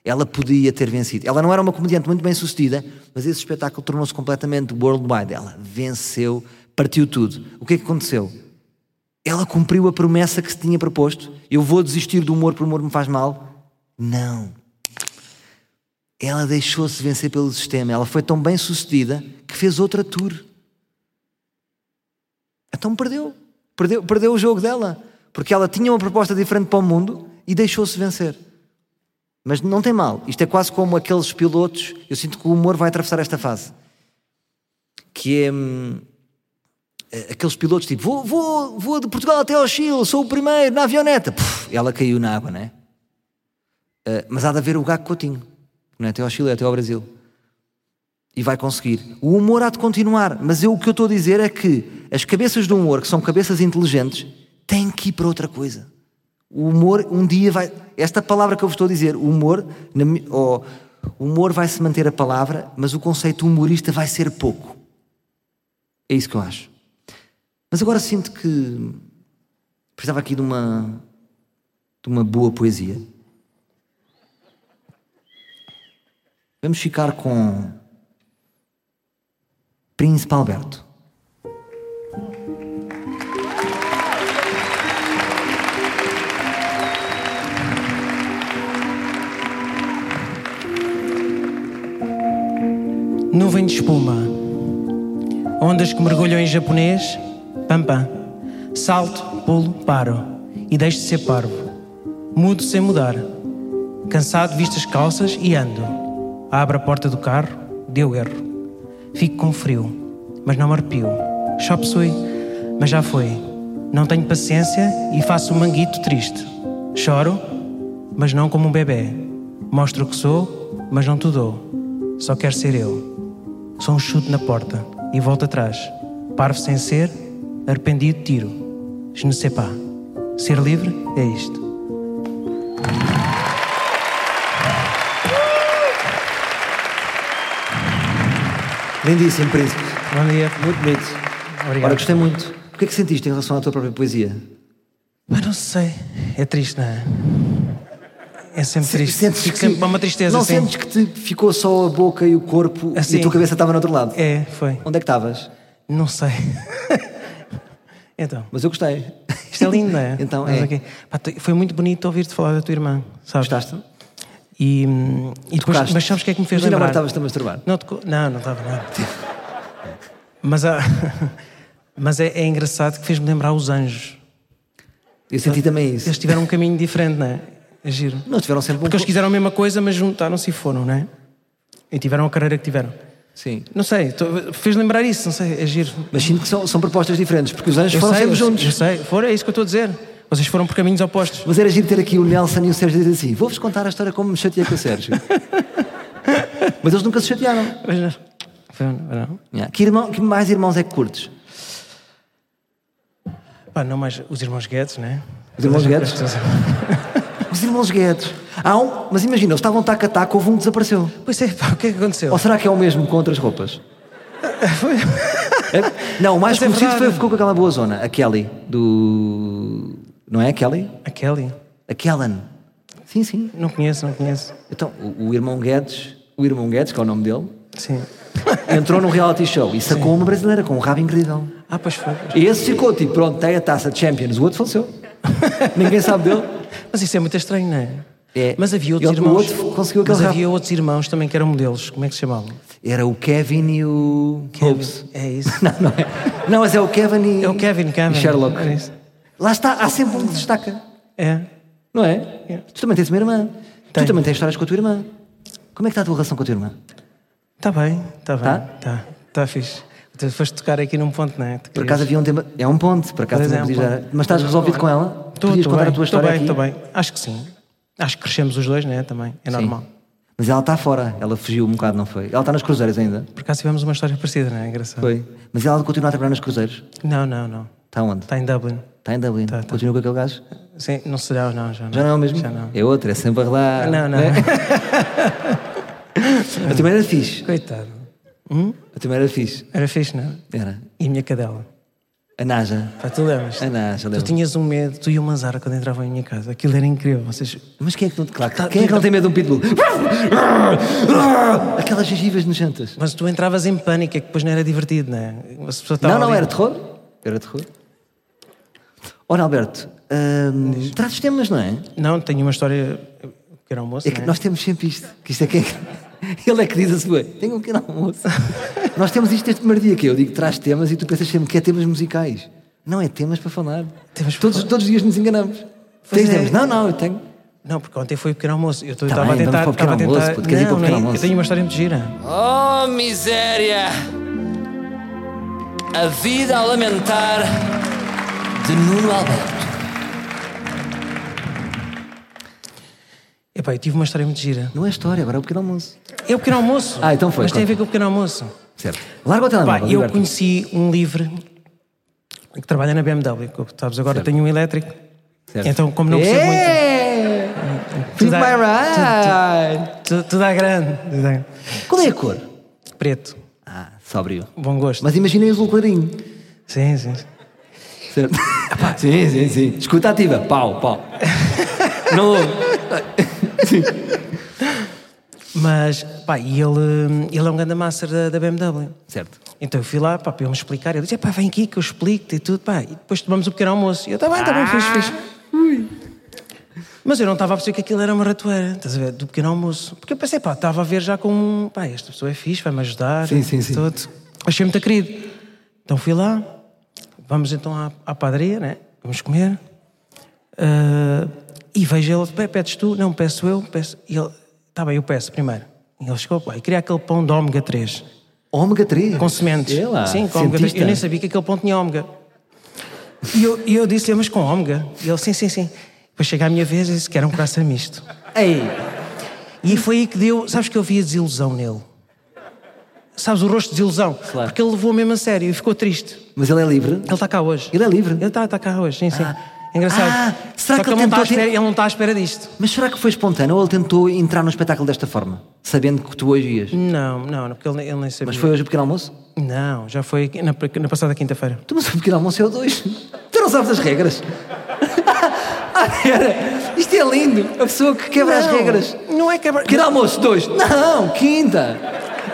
ela podia ter vencido. Ela não era uma comediante muito bem sucedida, mas esse espetáculo tornou-se completamente worldwide. Ela venceu, partiu tudo. O que é que aconteceu? Ela cumpriu a promessa que se tinha proposto. Eu vou desistir do humor porque o humor me faz mal. Não. Ela deixou-se vencer pelo sistema. Ela foi tão bem sucedida que fez outra tour. Então perdeu. Perdeu, perdeu o jogo dela. Porque ela tinha uma proposta diferente para o mundo e deixou-se vencer. Mas não tem mal. Isto é quase como aqueles pilotos. Eu sinto que o humor vai atravessar esta fase. Que é. Hum, é aqueles pilotos tipo: vou, vou, vou de Portugal até ao Chile, sou o primeiro na avioneta. Puf, ela caiu na água, não é? Uh, mas há de haver o Gago Coutinho. É até ao Chile, até ao Brasil. E vai conseguir. O humor há de continuar. Mas eu, o que eu estou a dizer é que as cabeças do humor, que são cabeças inteligentes, têm que ir para outra coisa. O humor um dia vai. Esta palavra que eu vos estou a dizer, o humor, o humor vai se manter a palavra, mas o conceito humorista vai ser pouco. É isso que eu acho. Mas agora sinto que precisava aqui de uma, de uma boa poesia. Vamos ficar com Príncipe Alberto. Nuvem de espuma. Ondas que mergulham em japonês. Pam pam. Salto, pulo, paro. E deixo de ser parvo. Mudo sem mudar. Cansado, visto as calças e ando. Abro a porta do carro, deu erro. Fico com frio, mas não me arrepio. Chop sui, mas já foi. Não tenho paciência e faço um manguito triste. Choro, mas não como um bebê. Mostro o que sou, mas não te dou. Só quero ser eu. Sou um chute na porta e volto atrás. Parvo sem ser, arrependido tiro. Je ne sais pas. Ser livre é isto. Lindíssimo, príncipe. Bom dia. Muito bonito. Obrigado. Ora, gostei muito. O que é que sentiste em relação à tua própria poesia? Mas não sei. É triste, não é? É sempre triste. Sentes que- sempre uma tristeza Não assim. sentes que te ficou só a boca e o corpo e Assim. a tua cabeça estava no outro lado? É, foi. Onde é que estavas? Não sei. [LAUGHS] então, Mas eu gostei. isto é lindo, não é? [LAUGHS] Então, Mas é. ok. Pá, foi muito bonito ouvir-te falar da tua irmã, sabes? Gostaste? E, e depois, Tocaste? mas sabes o que é que me fez Imagina lembrar? estavas-te a masturbar. Não, não, não estava nada. Mas, há- [LAUGHS] mas é, é engraçado que fez-me lembrar os anjos. Eu senti também isso. Eles tiveram um caminho diferente, não é? É giro. Não, tiveram sempre um... Porque eles quiseram a mesma coisa, mas juntaram-se e foram, não é? E tiveram a carreira que tiveram. Sim. Não sei, tô- fez lembrar isso, não sei, é giro. Mas sinto que são, são propostas diferentes, porque os anjos Eu foram sei, sempre eu, juntos. eu sei, foram, é isso que eu estou a dizer. Vocês foram por caminhos opostos. Mas era giro ter aqui o Nelson e o Sérgio dizer assim: vou-vos contar a história como me chateei com o Sérgio. [LAUGHS] Mas eles nunca se chatearam. Mas não. Foi- não. Yeah. Que, irmão, que mais irmãos é que curtes? Pá, não mais os irmãos Guedes, né? Os irmãos Guedes? Os irmãos Guedes. Há um, mas imagina, eles estavam taco a taco, houve um que desapareceu. Pois é, pá, o que é que aconteceu? Ou será que é o mesmo com outras roupas? [LAUGHS] É? Não, o mais Mas é conhecido verdade. foi, ficou com aquela boa zona, a Kelly, do. Não é a Kelly? A Kelly? A Kellen. Sim, sim. Não conheço, não conheço. Então, o, o irmão Guedes, o irmão Guedes, que é o nome dele, Sim. entrou num reality show e sacou uma brasileira com um rabo incrível. Ah, pois foi. E esse ficou tipo, pronto, tem a taça de Champions, o outro faleceu. [LAUGHS] Ninguém sabe dele. Mas isso é muito estranho, não é? É. Mas havia outros irmãos. outro conseguiu mas aquele havia outros irmãos também que eram modelos. Como é que se chamavam? Era o Kevin e o Hobbes. É isso. [LAUGHS] Não, não é. Não, mas é o Kevin e. É o Kevin, Kevin. e Sherlock. É isso. Lá está, há sempre um que se destaca. É. Não é? É. Tu também tens uma irmã. Tenho. Tu também tens histórias com a tua irmã. Como é que está a tua relação com a tua irmã? Está Tá bem, está bem. Tá? Está tá fixe. Tu foste tocar aqui num ponto, não é? Tu Por acaso havia um tema. É um ponto, por acaso também é, um podias dar. ponto. Mas estás resolvido com ela? Tô, Podias tô contar bem, a tua história bem, aqui? tô bem. Acho que sim. Acho que crescemos os dois, né? Também. É Sim. normal. Mas ela está fora, ela fugiu um bocado, não foi? Ela está nos cruzeiros ainda. Por acaso tivemos uma história parecida, não é? Engraçado. Foi. Mas ela continua a trabalhar nos cruzeiros. Não, não, não. Está onde? Está em Dublin. Está em Dublin. Tá, tá. Continua com aquele gajo? Sim, não será, não, já não. Já não é o mesmo? Já não. É outro, é sempre relar. Não, não. né? [LAUGHS] A tua era fixe. Coitado. Hum? A tua era fixe. Era fixe, não? Era. E a minha cadela? A Naja. Pá, tu lembras? A Naja, Tu lembro. tinhas um medo, tu e o Manzara quando entravam em minha casa. Aquilo era incrível. Vocês. Mas quem é que não, claro, Tá- quem é que não tem medo de um pitbull? Aquelas gengivas nojentas. Mas tu entravas em pânico, é que depois não era divertido, não é? Não, não, ali- era terror. Era terror. Ora, Alberto, hum, trazes temas, não é? Não, tenho uma história. Que era almoço, É que não é? nós temos sempre isto. Que isto é que é... [LAUGHS] Ele é que diz assim, tenho um pequeno almoço. [LAUGHS] nós temos isto desde o primeiro dia, que eu digo, traz temas e tu pensas sempre que é temas musicais. Não, é temas para falar. Temas para todos, falar. todos os dias nos enganamos. Pois Tens é. temas? Não, não, eu tenho. Não, porque ontem foi o pequeno almoço. Eu Tá estava a bem, tentar. para o a pequeno tentar. almoço, puto, queres ir para o não, pequeno almoço? eu tenho uma história muito gira. Oh, miséria! A vida ao lamentar de Nuno Alberto. Epá, eu tive uma história muito gira. Não é história, agora é o pequeno almoço. É o pequeno almoço. Ah, então foi, Mas tem a conta. ver com o pequeno almoço. Certo. Larga o Pá, telemóvel. eu conheci um livre que trabalha na BMW. que, Sabes, agora Certo. tenho um elétrico. Certo. Então, como não percebo muito. É! Tudo my ride! Tudo, tudo à grande. Qual é a cor? Preto. Ah, sóbrio. Bom gosto. Mas imaginem azul clarinho. Sim, sim. Certo? sim, sim, sim. Escuta ativa. Pau, pau. Não Mas, pá, e ele, ele é um grande master da, da BMW. Certo. Então eu fui lá, pá, para ele me explicar. Ele disse, pá, vem aqui que eu explico-te e tudo, pá. E depois tomamos o pequeno almoço. E eu, está bem, está bem, fixe, fixe. Mas eu não estava a perceber que aquilo era uma ratoeira, estás a ver, do pequeno almoço. Porque eu pensei, pá, estava a ver já com, pá, esta pessoa é fixe, vai-me ajudar. Sim, sim, sim. Tudo. Achei muito querido. Então fui lá, vamos então à, à padaria, né? Vamos comer. Ah, e vejo ele, "Pé, pedes tu? Não, peço eu. Peço. E ele, está bem, eu peço primeiro. E ele chegou, pá, e queria aquele pão de ômega 3. Ômega 3. com sementes. Sim, com ômega 3. cientista. Eu nem sabia que aquele pão tinha ômega. E eu, eu disse-lhe, mas com ômega? E ele, sim, sim, sim. Depois chega a minha vez e disse que era um coração misto. Ei, E foi aí que deu. Sabes que eu vi a desilusão nele? Sabes, o rosto de desilusão? Claro. Porque ele levou mesmo a sério e ficou triste. mas ele é livre? Ele está cá hoje. Ele é livre? Ele está está cá hoje, sim, sim. Ah. É engraçado. Ah, será Só que ele não está tentou espera, ele não está à espera disto. Mas será que foi espontâneo ou ele tentou entrar no espetáculo desta forma? Sabendo que tu hoje ias? Não, não, porque ele, nem- ele nem sabia. Mas foi hoje o pequeno almoço? Não, já foi na, na passada quinta-feira. Tu, mas o pequeno almoço é o dois. [LAUGHS] Tu não sabes as regras? [LAUGHS] ah, era. Isto é lindo. A pessoa que quebra as Não, regras. Não é quebra. Pequeno almoço, dois. Não, quinta.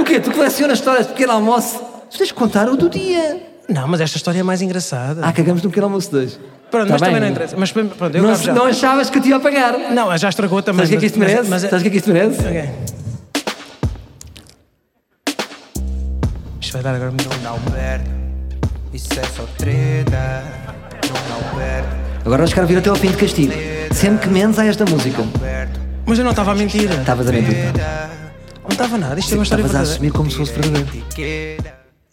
O quê? Tu colecionas histórias de pequeno almoço? Tu tens de contar o do dia. Não, mas esta história é mais engraçada. Ah, cagamos no pequeno almoço, dois. Pronto, Tá mas bem. também não interessa. Mas pronto, eu Não, já. não achavas que eu te ia pagar. Não, já estragou também. Sabes o que é que isto mas- merece? mas- Sabes o que é que isto merece? Ok. Isto vai dar agora muito. Alberto, isso é só treta. Não Alberto, Agora vais ficar a vir até ao fim de castigo. Sempre que menos há esta música. Alberto, Mas eu não estava a mentir. Estavas a mentir. Não estava nada. Isto é uma história Estavas a verdadeira. assumir como se fosse verdadeiro.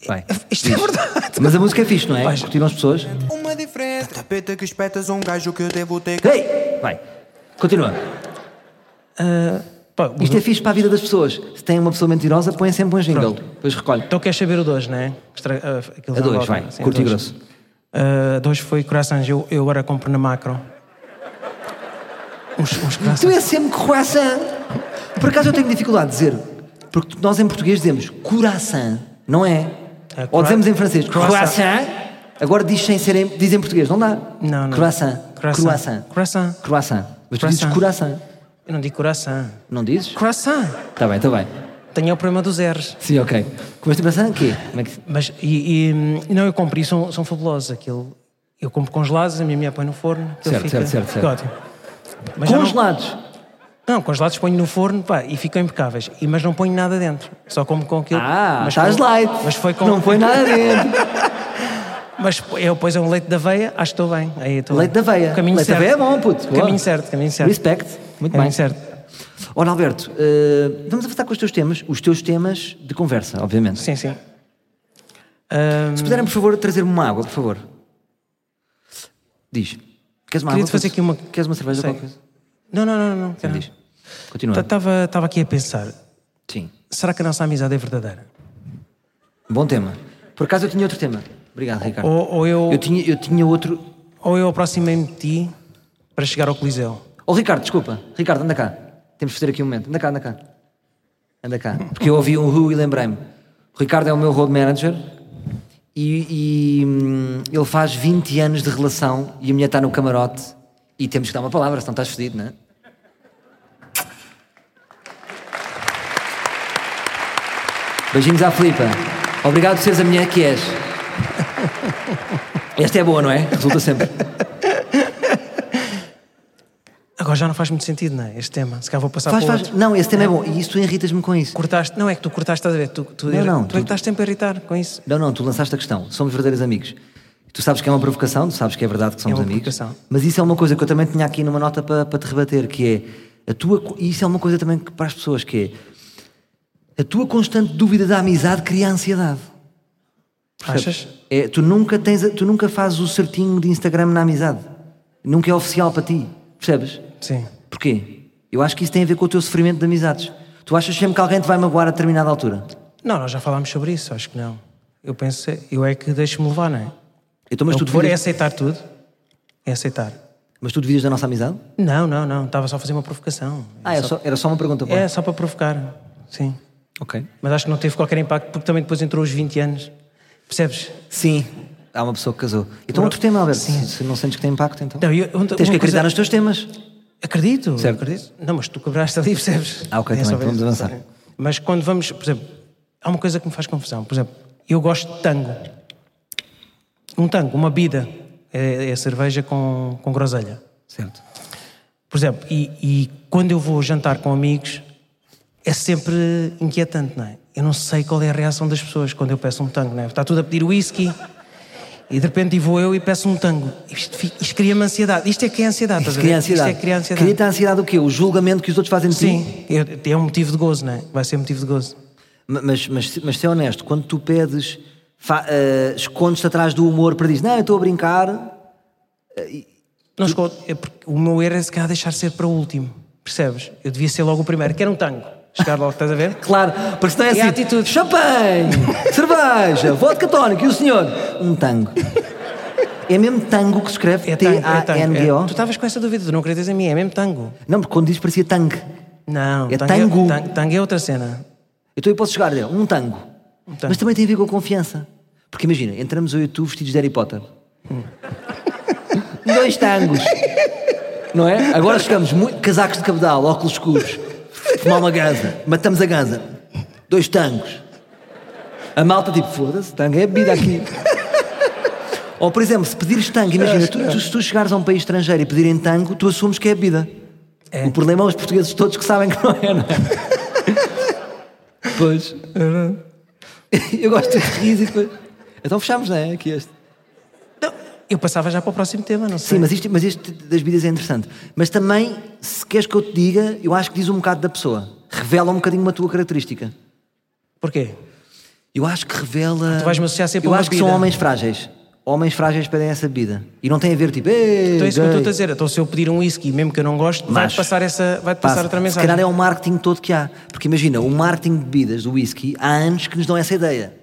Vai. Isto é verdade. Mas a música é fixe, não é? Vais. Curtiram as pessoas? Uma diferença. Tapeta que espetas um gajo que eu devo ter. Ei! Vai. Continua. Pá, Isto é fixe para a vida das pessoas. Se tem uma pessoa mentirosa, põe sempre um jingle. Depois recolhe. Então queres saber o dois, não é? Estra... ah, aqueles A dois, envelopes, vai. sim, Curto e dois. grosso. Ah, dois foi corações. Eu, eu agora compro na macro. Uns, uns Tu corações. é sempre croissant. Por acaso eu tenho dificuldade de dizer. Porque nós em português dizemos coração, não é? É, Ou dizemos em francês croissant. Agora diz sem ser em, diz em português, não dá? Não, não. Croissant. Croissant. Croissant. Croissant. Mas tu dizes coração. Eu não digo coração. Não dizes? Croissant. Está bem, está bem. Tenho o problema dos R's. Sim, ok. Comeste croissant o quê? Como é que... Mas, e, e, não, eu compro e são, são fabulosos. Aquilo, eu compro congelados, a minha mulher põe no forno. Certo, fica, certo, certo, certo. ótimo. Mas Congelados. Não, congelados ponho no forno pá, e ficam impecáveis. E, mas não ponho nada dentro. Só como com aquilo. Ah, mas estás com- light. Mas foi com. Não põe nada dentro. [LAUGHS] Mas eu é um leite de aveia, acho que estou bem. Aí estou Leite bem. aveia. Caminho Leite de certo. aveia é bom, puto. Boa. Caminho certo, caminho certo. Respect. Muito caminho bem. certo. Ora, Alberto, eh, vamos avançar com os teus temas. Os teus temas de conversa, obviamente. Sim, sim. Ahm, Se puderem, por favor, trazer-me uma água, por favor. Diz. Queres uma Queria-te água? fazer aqui uma- Queres uma cerveja? Sei. Qualquer coisa? Não, não, não, não. quero. Diz. Continua. Estava estava aqui a pensar. Sim. Será que a nossa amizade é verdadeira? Bom tema. Por acaso eu tinha outro tema. Obrigado, Ricardo. Ou, ou eu, Eu, tinha, eu tinha outro. ou eu aproximei-me de ti para chegar ao Coliseu? Oh, Ricardo, desculpa. Ricardo, anda cá. Temos de fazer aqui um momento. Anda cá, anda cá. Anda cá. Porque eu ouvi um Who e lembrei-me. O Ricardo é o meu road manager e, e, hum, ele faz 20 anos de relação e a mulher está no camarote e temos que dar uma palavra, senão estás fedido, não é? Beijinhos à Filipa. Obrigado por seres a mulher que és. Esta é boa, não é? Resulta sempre. Agora já não faz muito sentido, não é? Este tema. Se calhar vou passar Faz, para faz. outro. Não, esse tema é bom. E isso tu irritas-me com isso. Cortaste, não é que tu cortaste, estás a ver? Tu, tu, Não, não, tu é que tu- estás sempre a irritar com isso. Não, não, tu lançaste a questão. Somos verdadeiros amigos. Tu sabes que é uma provocação, tu sabes que é verdade que somos uma amigos. provocação. Mas isso é uma coisa que eu também tinha aqui numa nota para, para te rebater, que é a tua. e Isso é uma coisa também que para as pessoas, que é a tua constante dúvida da amizade cria ansiedade. Achas? É, tu, nunca tens, tu nunca fazes o certinho de Instagram na amizade. Nunca é oficial para ti. Percebes? Sim. Porquê? Eu acho que isso tem a ver com o teu sofrimento de amizades. Tu achas sempre que alguém te vai magoar a determinada altura. Não, nós já falámos sobre isso, acho que não. Eu penso, eu é que deixo-me levar, não é? Então, mas, É o tu é aceitar tudo. É aceitar. mas tu duvidas da nossa amizade? Não, não, não. Estava só a fazer uma provocação. Ah, era só, era só uma pergunta. pá. É só para provocar. Sim. Ok. Mas acho que não teve qualquer impacto porque também depois entrou os 20 anos. Percebes? Sim, há uma pessoa que casou. Então, outro tema, Alberto. Se, se não sentes que tem impacto, então. Não, eu- uma Tens que acreditar coisa- nos teus temas. Acredito, Certo. acredito. Não, mas tu quebraste ali, percebes? Ah, ok, É bem, vamos avançar. Mas quando vamos, por exemplo, há uma coisa que me faz confusão. Por exemplo, eu gosto de tango. Um tango, uma bida, é, é cerveja com, com groselha. Certo. Por exemplo, e, e quando eu vou jantar com amigos, é sempre inquietante, não é? Eu não sei qual é a reação das pessoas quando eu peço um tango, não é? Está tudo a pedir whisky e de repente vou eu e peço um tango. Isto, isto cria-me ansiedade. Isto é que é ansiedade, a ver? Cria ansiedade. Isto é que cria ansiedade. Cria-te ansiedade o quê? O julgamento que os outros fazem de ti? Sim, eu- é um motivo de gozo, não é? Vai ser motivo de gozo. Ma- Mas, mas, mas ser honesto, quando tu pedes, eh, escondes-te atrás do humor para dizer, não, eu estou a brincar, Não escondo. É porque o meu erro é se calhar deixar ser para o último. Percebes? Eu devia ser logo o primeiro, que era um tango. Chegar logo, estás a ver? claro, porque senão é E assim, a atitude? champanhe, cerveja, vodka tónico, e o senhor? Um tango. É mesmo tango que se escreve É tango. É tango. É. T-A-N-G-O? Tu estavas com essa dúvida, tu não acreditas em mim, é mesmo tango. Não, porque quando diz parecia tango. Não, É tango tango. tango, tango é outra cena. Então eu posso chegar a dizer, um tango. tango. Mas também tem a ver com a confiança. Porque imagina, entramos eu e tu vestidos de Harry Potter. Dois tangos. Não é? Agora chegamos, muito, casacos de cabedal, óculos escuros, fumar uma ganza, matamos a ganza. Dois tangos. A malta tipo, foda-se, tango é bebida aqui. Ou, por exemplo, se pedires tango, imagina, tu, tu- se tu chegares a um país estrangeiro e pedirem tango, tu assumes que é bebida. O problema é os portugueses todos que sabem que não é, não é? Pois. Eu gosto de rir e depois. Então fechamos, não é? Aqui este. Não, eu passava já para o próximo tema, não sei. Sim, mas isto, mas isto das vidas é interessante. Mas também, se queres que eu te diga, eu acho que diz um bocado da pessoa. Revela um bocadinho uma tua característica. Porquê? Eu acho que revela. Tu vais-me associar sempre Eu acho que são bebida. homens frágeis. Homens frágeis pedem essa bebida. E não tem a ver tipo. "Ei, Então é isso que eu gay." estou a dizer. Então se eu pedir um whisky, mesmo que eu não gosto, vai-te passar, essa, vai Passa. passar outra Se mensagem. calhar é o marketing todo que há. Porque imagina, o marketing de bebidas do whisky, há anos que nos dão essa ideia.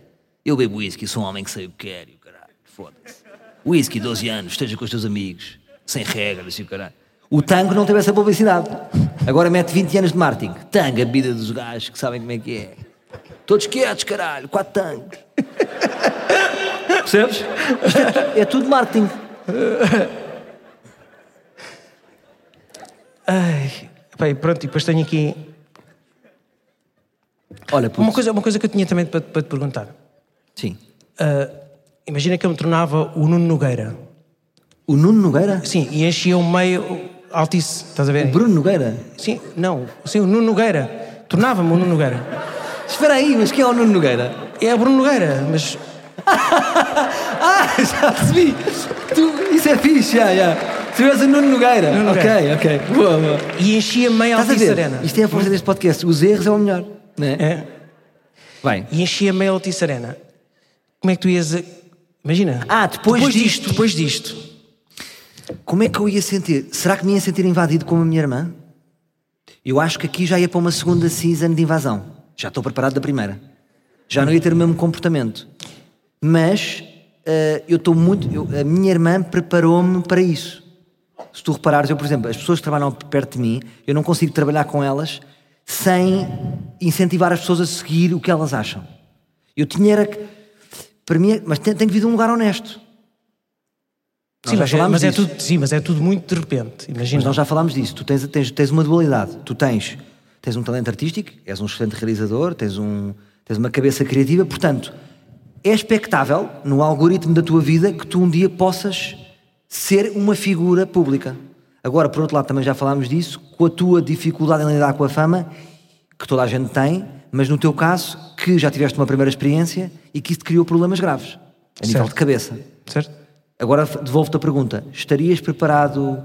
Eu bebo whisky, sou um homem que sei o que quer e o caralho, foda-se. Whisky, 12 anos, esteja com os teus amigos, sem regras e o caralho. O tango não teve essa publicidade. Agora mete 20 anos de marketing. Tango, a bebida dos gajos que sabem como é que é. Todos quietos, caralho, quatro tangos. Percebes? É, é tudo marketing. Ai, bem, pronto, e depois tenho aqui Olha, uma coisa, uma coisa que eu tinha também para, para te perguntar. Sim. Ah, imagina que eu me tornava o Nuno Nogueira. O Nuno Nogueira? Sim, e enchia o meio altice, estás a ver? O Bruno Nogueira? Sim, não, sim, o Nuno Nogueira. Tornava-me o Nuno Nogueira. Espera aí, mas quem é o Nuno Nogueira? É o Bruno Nogueira, mas [LAUGHS] Ah, já percebi! Tu, isso é fixe, já, já. Tu és o Nuno Nogueira. Nuno Nogueira. Ok, ok. Boa, boa. e enchia meio altice arena. Isto é a força deste podcast. Os erros é o melhor. Não é? É. Vai. E enchia meio altice arena. Como é que tu ias. Imagina. Ah, depois disto. disto. Depois disto. Como é que eu ia sentir? Será que me ia sentir invadido como a minha irmã? Eu acho que aqui já ia para uma segunda season de invasão. Já estou preparado da primeira. Já não ia ter o mesmo comportamento. Mas eh, eu estou muito. eu- a minha irmã preparou-me para isso. Se tu reparares, eu, por exemplo, as pessoas que trabalham perto de mim, eu não consigo trabalhar com elas sem incentivar as pessoas a seguir o que elas acham. Eu tinha era que. Para mim, é- mas tem, tem que vir de um lugar honesto. Sim, mas, é, mas é tudo, sim, mas é tudo muito de repente. Imagina. Mas nós já falámos disso. Tu tens, tens, tens uma dualidade. Tu tens, tens um talento artístico, és um excelente realizador, tens, um, tens uma cabeça criativa, portanto, é expectável no algoritmo da tua vida que tu um dia possas ser uma figura pública. Agora, por outro lado, também já falámos disso, com a tua dificuldade em lidar com a fama, que toda a gente tem, mas no teu caso, que já tiveste uma primeira experiência e que isso te criou problemas graves, a nível Certo. de cabeça. Certo? Agora devolvo-te a pergunta: estarias preparado?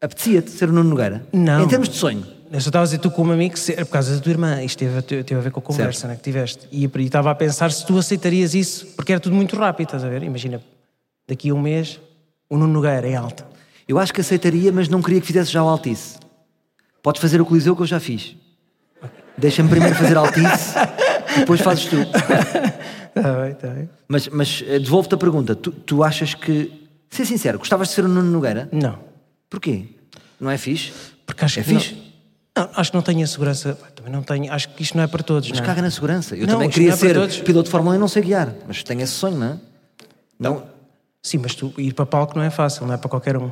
Apetecia-te ser o Nuno Nogueira? Não. Em termos de sonho. Eu só estava a dizer tu como amigo, era por causa da tua irmã. Isto teve, a- teve a ver com a conversa né, que tiveste. E e estava a pensar se tu aceitarias isso, porque era tudo muito rápido, estás a ver? Imagina, daqui a um mês, o Nuno Nogueira é alta. Eu acho que aceitaria, mas não queria que fizesse já o Altice. Podes fazer o Coliseu que eu já fiz. Deixa-me primeiro fazer Altice, [LAUGHS] depois fazes tu. Está bem, está bem. Mas, mas eh, devolvo-te a pergunta: tu, tu achas que. Ser sincero, gostavas de ser o Nuno Nogueira? Não. Porquê? Não é fixe? Porque acho É que fixe? Não, acho que não tenho a segurança. Também não tenho. Acho que isto não é para todos. Mas não é? caga na segurança. Eu Não, também queria é ser todos. piloto de Fórmula 1 e não sei guiar. Mas tenho esse sonho, não é? Não, Sim, mas tu ir para palco não é fácil, não é para qualquer um.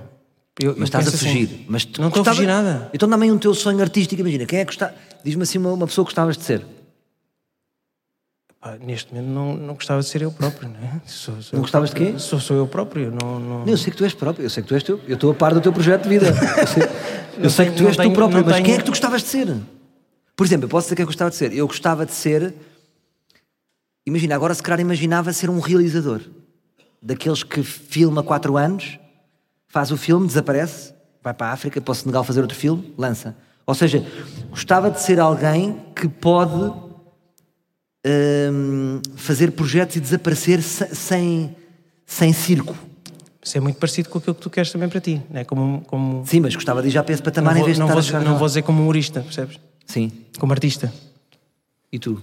Eu- eu Mas estás a assim, fugir. Mas tu não estou a gostava- fugir nada. Então dá-me um teu sonho artístico. Imagina, quem é que está. Diz-me assim uma, uma pessoa que gostavas de ser. Pá, neste momento não, não gostava de ser eu próprio, não é? Sou, sou Não gostavas de próprio. quê? Sou, sou eu próprio. Não, não... Eu sei que tu és próprio, eu sei que tu és teu. Eu estou a par do teu projeto de vida. [LAUGHS] Eu sei, eu Não sei tenho- que tu não és tu tenho- próprio, não mas quem tenho- é que tu gostavas de ser? Por exemplo, eu posso dizer quem é que gostava de ser. Eu gostava de ser. Imagina, agora se calhar imaginava ser um realizador. Daqueles que filma 4 anos, faz o filme, desaparece, vai para a África, para o Senegal fazer outro filme, lança. Ou seja, gostava de ser alguém que pode hum, fazer projetos e desaparecer se- sem, sem circo. Isso é muito parecido com aquilo que tu queres também para ti, né? como, como Sim, mas gostava de ir já para esse patamar não, em vou, vez de não, estar vou, a não lá. vou dizer como humorista, percebes? Sim. Como artista. E tu?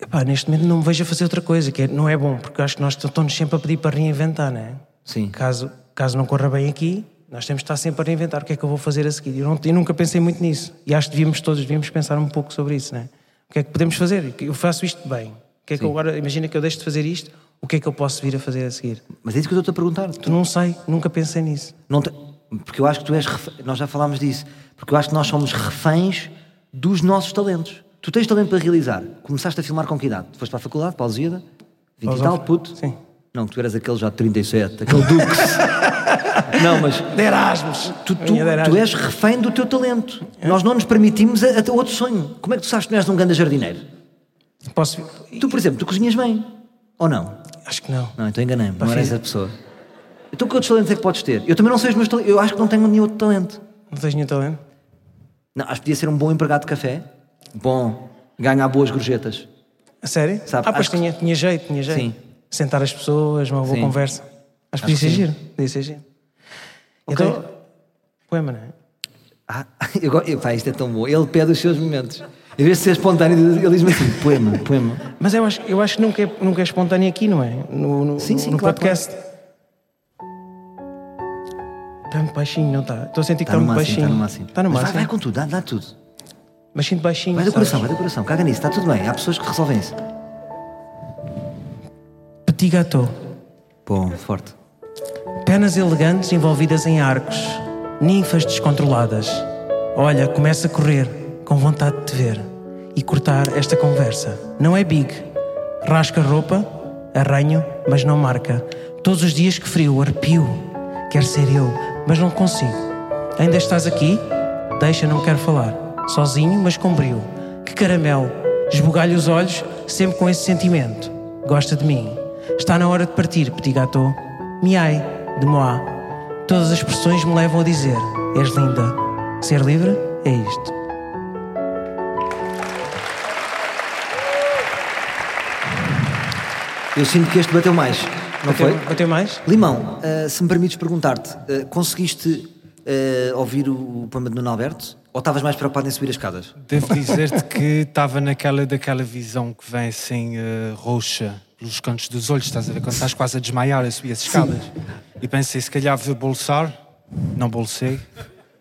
Epá, neste momento não me vejo a fazer outra coisa, que é- não é bom, porque acho que nós estamos sempre a pedir para reinventar, não é? Sim. Caso, caso não corra bem aqui, nós temos de estar sempre a reinventar o que é que eu vou fazer a seguir. Eu, não- eu nunca pensei muito nisso. E acho que devíamos todos devíamos pensar um pouco sobre isso, não é? O que é que podemos fazer? Eu faço isto bem. O que é que eu agora, imagina que eu deixo de fazer isto, o que é que eu posso vir a fazer a seguir? Mas é isso que eu estou-te a perguntar. Tu não sei, nunca pensei nisso. Não te- Porque eu acho que tu és. refe- Nós já falámos disso. Porque eu acho que nós somos reféns dos nossos talentos. Tu tens talento para realizar. Começaste a filmar com que idade? Foste para a faculdade, para a Lusíada? 20 e tal, puto? Sim. Não, tu eras aquele já de 37, aquele Dux. [LAUGHS] não, mas De Erasmus! tu, tu, tu és refém do teu talento. Nós não nos permitimos a, a outro sonho. Como é que tu sabes que não és um grande jardineiro? Posso... Tu, por exemplo, tu cozinhas bem. Ou não? Acho que não. Não, então enganei-me. Não Pá, era filho. essa pessoa. Então que outros talentos é que podes ter? Eu também não sei os meus talentos. Eu acho que não tenho nenhum outro talento. Não tens nenhum talento? Não, acho que podia ser um bom empregado de café. Bom. Ganhar boas gorjetas. A sério? Sabe, ah, pois acho que- tinha, tinha jeito, tinha jeito. Sim. Sentar as pessoas, uma boa Sim. conversa. Acho que podia Acho ser giro. Podia ser giro. Ok. Então, poema, não é? Ah, [LAUGHS] eu, eu, pá, isto é tão bom. Ele pede os seus momentos. Em vez de ser espontâneo, ele diz-me assim: poema, poema. Mas eu acho, eu acho que nunca é, nunca é espontâneo aqui, não é? No, no, Sim, sim, no claro, podcast. Está muito baixinho, não está? Estou a sentir que Está está no muito máximo, está baixinho. no máximo. Está no Mas vai, máximo. vai com tudo, dá, dá tudo. Mas sinto baixinho. Vai do sabes? coração, vai do coração. Caga nisso, está tudo bem. Há pessoas que resolvem isso. Petit gâteau. Bom, forte. Penas elegantes envolvidas em arcos, ninfas descontroladas. Olha, começa a correr, com vontade de te ver e cortar esta conversa. Não é big. Rasca a roupa, arranho, mas não marca. Todos os dias que frio, arrepio. Quer ser eu, mas não consigo. Ainda estás aqui? Deixa, não quero falar. Sozinho, mas com brio. Que caramelo. Esbugalho os olhos, sempre com esse sentimento. Gosta de mim. Está na hora de partir, petit gâteau. Miai, de moi. Todas as expressões me levam a dizer: És linda. Ser livre é isto. Eu sinto que este bateu mais. Não foi? Bateu, bateu mais? Limão, ah, se me permites perguntar-te, ah, conseguiste ah, ouvir o, o poema de Nuno Alberto? Ou estavas mais preocupado em subir as escadas? Devo dizer-te que estava naquela daquela visão que vem assim roxa pelos cantos dos olhos, estás a ver? Quando estás quase a desmaiar a subir as escadas. E pensei, se calhar vou bolsar, não bolsei,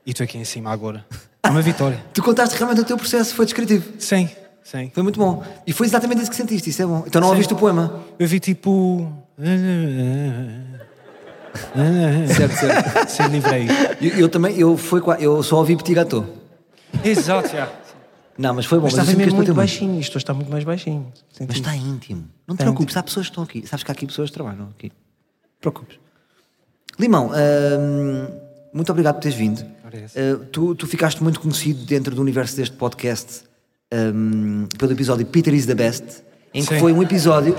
e estou aqui em cima agora. É uma vitória. Tu contaste realmente o teu processo, foi descritivo. Sim, sim. Foi muito bom. E foi exatamente isso que sentiste, isso é bom. Então não ouviste o poema? Eu vi tipo. Certo, certo. [LAUGHS] Sem livrei. Eu, eu também, eu, foi, eu só ouvi Petit Gâteau. Exato, já. Não, mas foi bom. Mas Mas, que mesmo muito baixinho. Isto hoje está muito mais baixinho. Mas está íntimo. Não te Está preocupes, há pessoas que estão aqui. Sabes que há aqui pessoas que trabalham aqui. Não preocupes. Limão, hum, muito obrigado por teres vindo. Uh, tu, tu ficaste muito conhecido dentro do universo deste podcast hum, pelo episódio Peter is the Best, em que Sim. foi um episódio.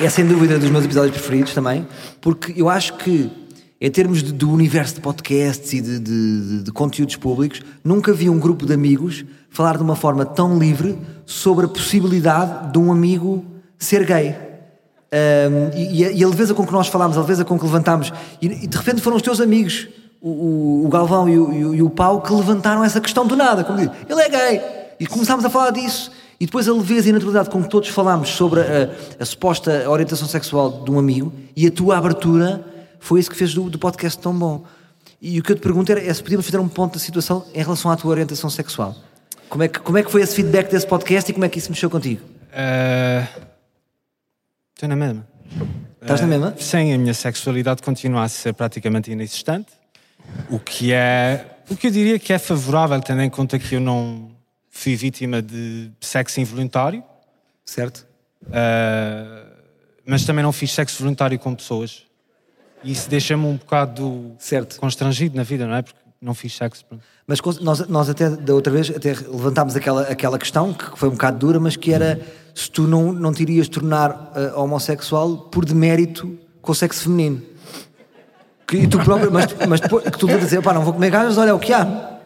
É sem dúvida dos meus episódios preferidos também, porque eu acho que, em termos de, do universo de podcasts e de, de- de- conteúdos públicos, nunca vi um grupo de amigos falar de uma forma tão livre sobre a possibilidade de um amigo ser gay. Um, e, e a, leveza com que nós falámos, a leveza com que levantámos, e, e de repente foram os teus amigos, o, o- o Galvão e o, e o- e o Pau, que levantaram essa questão do nada, como diz, ele é gay, e começámos a falar disso. E depois a leveza e a naturalidade com que todos falámos sobre a, a suposta orientação sexual de um amigo e a tua abertura foi isso que fez do, do podcast tão bom. E o que eu te pergunto era é se podíamos fazer um ponto da situação em relação à tua orientação sexual. Como é que, como é que foi esse feedback desse podcast e como é que isso mexeu contigo? Eh, Estou na mesma. Estás na mesma? Sim, a minha sexualidade continua a ser praticamente inexistente. O que é. O que eu diria que é favorável, tendo em conta que eu não fui vítima de sexo involuntário, Certo? eh, mas também não fiz sexo voluntário com pessoas. E isso deixa-me um bocado Certo. constrangido na vida, não é? Porque não fiz sexo. pronto. Mas nós, nós até da outra vez até levantámos aquela, aquela questão que foi um bocado dura, mas que era se tu não, não te irias tornar eh, homossexual por demérito com o sexo feminino. Que, e tu próprio, mas, mas depois, que tu a dizer, pá, não vou comer gajas, olha é o que há.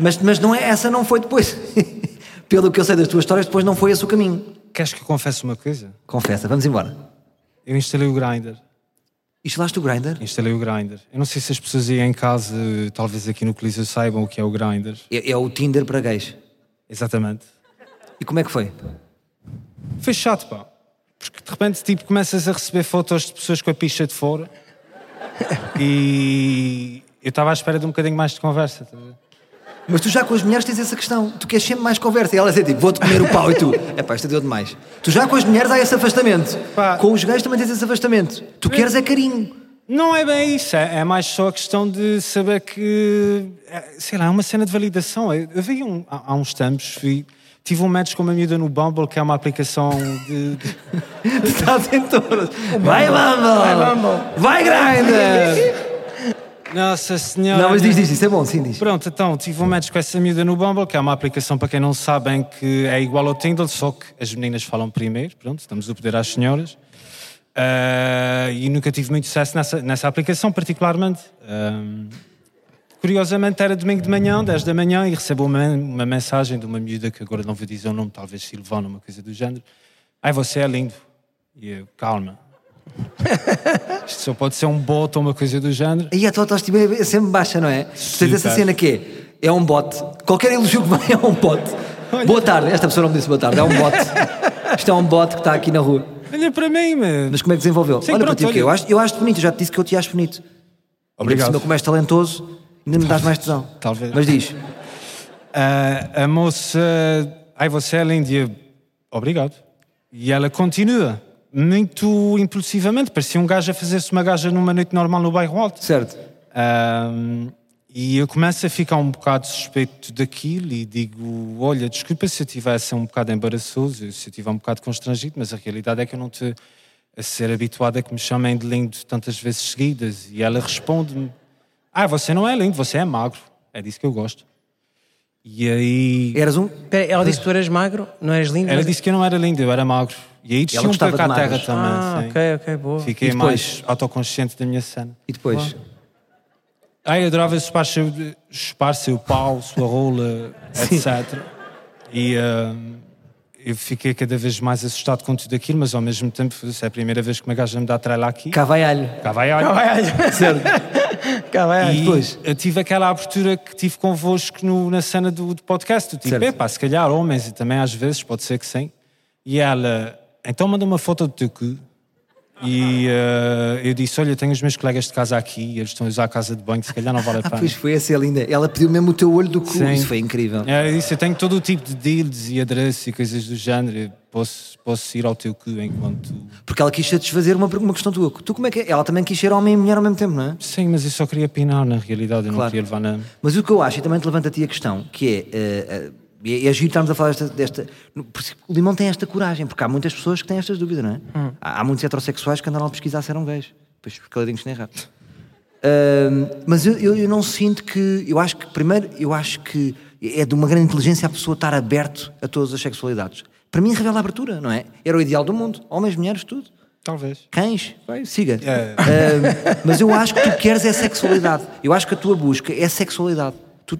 Mas, mas não é, essa não foi depois. [LAUGHS] Pelo que eu sei das tuas histórias, depois não foi esse o caminho. Queres que eu confesse uma coisa? Confessa, vamos embora. Eu instalei o Grindr. Instalaste o Grindr? Instalei o Grindr. Eu não sei se as pessoas aí em casa, talvez aqui no Coliseu, saibam o que é o Grindr. É, é o Tinder para gays. Exatamente. E como é que foi? Foi chato, pá. Porque de repente, tipo, começas a receber fotos de pessoas com a picha de fora. [LAUGHS] e eu estava à espera de um bocadinho mais de conversa. tá a ver? Mas tu já com as mulheres tens essa questão. Tu queres sempre mais conversa. E elas é tipo, vou-te comer o pau e tu. [LAUGHS] É pá, isto deu demais. Tu já com as mulheres há esse afastamento. Pá. Com os gays também tens esse afastamento. Tu queres é carinho. Não é bem isso, é, é mais só a questão de saber que, é, sei lá, é uma cena de validação. Eu, eu vi um, há, há uns tempos, vi, tive um match com uma miúda no Bumble, que é uma aplicação de. de- [LAUGHS] Estás em todas. Vai Bumble! Vai Bumble! Vai Grindr! [LAUGHS] Nossa Senhora! Não, mas diz, diz, isso é bom, sim, diz. Pronto, então tive um match com essa miúda no Bumble, que é uma aplicação para quem não sabem que é igual ao Tinder, só que as meninas falam primeiro, pronto, estamos a poder às senhoras. Ah, e nunca tive muito sucesso nessa, nessa aplicação, particularmente. Ahm, curiosamente, era domingo de manhã, 10 da manhã, e recebo uma, uma mensagem de uma miúda que agora não vou dizer o nome, talvez Silvana, uma coisa do género. Ai, você é lindo. E eu, calma. [LAUGHS] Isto só pode ser um bot ou uma coisa do género. E a tua autoestima é sempre baixa, não é? Tu tens essa cena que é, é um bote. Qualquer elogio que vem é um bote. Boa tarde. Esta pessoa não me disse boa tarde, é um bote. Isto é um bote que está aqui na rua. Olha para mim, mano. Mas como é que desenvolveu? Sim, olha para pronto, ti o quê? olha. Eu acho, eu acho bonito, eu já te disse que eu te acho bonito. Obrigado. Cima, como és talentoso, ainda me dás mais tesão. Talvez. Mas diz, Ah, a moça, ai você é linda, obrigado. E ela continua, muito impulsivamente, parecia um gajo a fazer-se uma gaja numa noite normal no bairro alto. certo? Ahm, e eu começo a ficar um bocado suspeito daquilo e digo: Olha, desculpa se eu tivesse um bocado embaraçoso, se eu estiver um bocado constrangido, mas a realidade é que eu não estou a ser habituado a que me chamem de lindo tantas vezes seguidas. E ela responde-me: Ah, você não é lindo, você é magro. É disso que eu gosto. E aí. Eras um. Espera, ela disse que tu eras magro, não eras lindo? Ela mas- disse que eu não era lindo, eu era magro. E aí desci um pouco à terra também. Ah, sim. ok, ok, boa. Fiquei mais autoconsciente da minha cena. E depois? Ai, eu adorava chupar seu, chupar seu pau, sua rola, [LAUGHS] etc. E hum, eu fiquei cada vez mais assustado com tudo aquilo, mas ao mesmo tempo, se é a primeira vez que uma gaja me dá trela aqui, Cá vai alho. cá [LAUGHS] Cá vai, E depois? eu tive aquela abertura que tive convosco no- na cena do, do podcast. do Tipo, Certo. epá, se calhar homens e também às vezes, pode ser que sim. E ela, então manda uma foto do teu cu. E eh, eu disse: Olha, tenho os meus colegas de casa aqui, eles estão a usar a casa de banho, se calhar não vale a Ah, pena. pois foi essa é linda. Ela pediu mesmo o teu olho do cu. Sim. Isso foi incrível. É, isso, eu tenho todo o tipo de deals e adereços e coisas do género. Eu Posso, posso ir ao teu cu enquanto. [LAUGHS] Porque ela quis satisfazer uma, uma questão tua. Tu como é que é? Ela também quis ser homem e mulher ao mesmo tempo, não é? Sim, mas eu só queria pinar na realidade, eu Claro. não queria levar na. Mas o que eu acho, e também te levanta a ti a questão, que é. eh, eh, e é, é giro estarmos a falar desta, desta. O Limão tem esta coragem, porque há muitas pessoas que têm estas dúvidas, não é? Há, há muitos heterossexuais que andaram a pesquisar se eram gays. Pois, caladinhos nem errado. Ahm, mas eu, eu, eu não sinto que. Eu acho que, primeiro, eu acho que é de uma grande inteligência a pessoa estar aberto a todas as sexualidades. Para mim, revela a abertura, não é? Era o ideal do mundo. Homens, mulheres, tudo. Talvez. Cães, vai, siga. É. Ahm, mas eu acho que tu queres é sexualidade. Eu acho que a tua busca é sexualidade. Tu,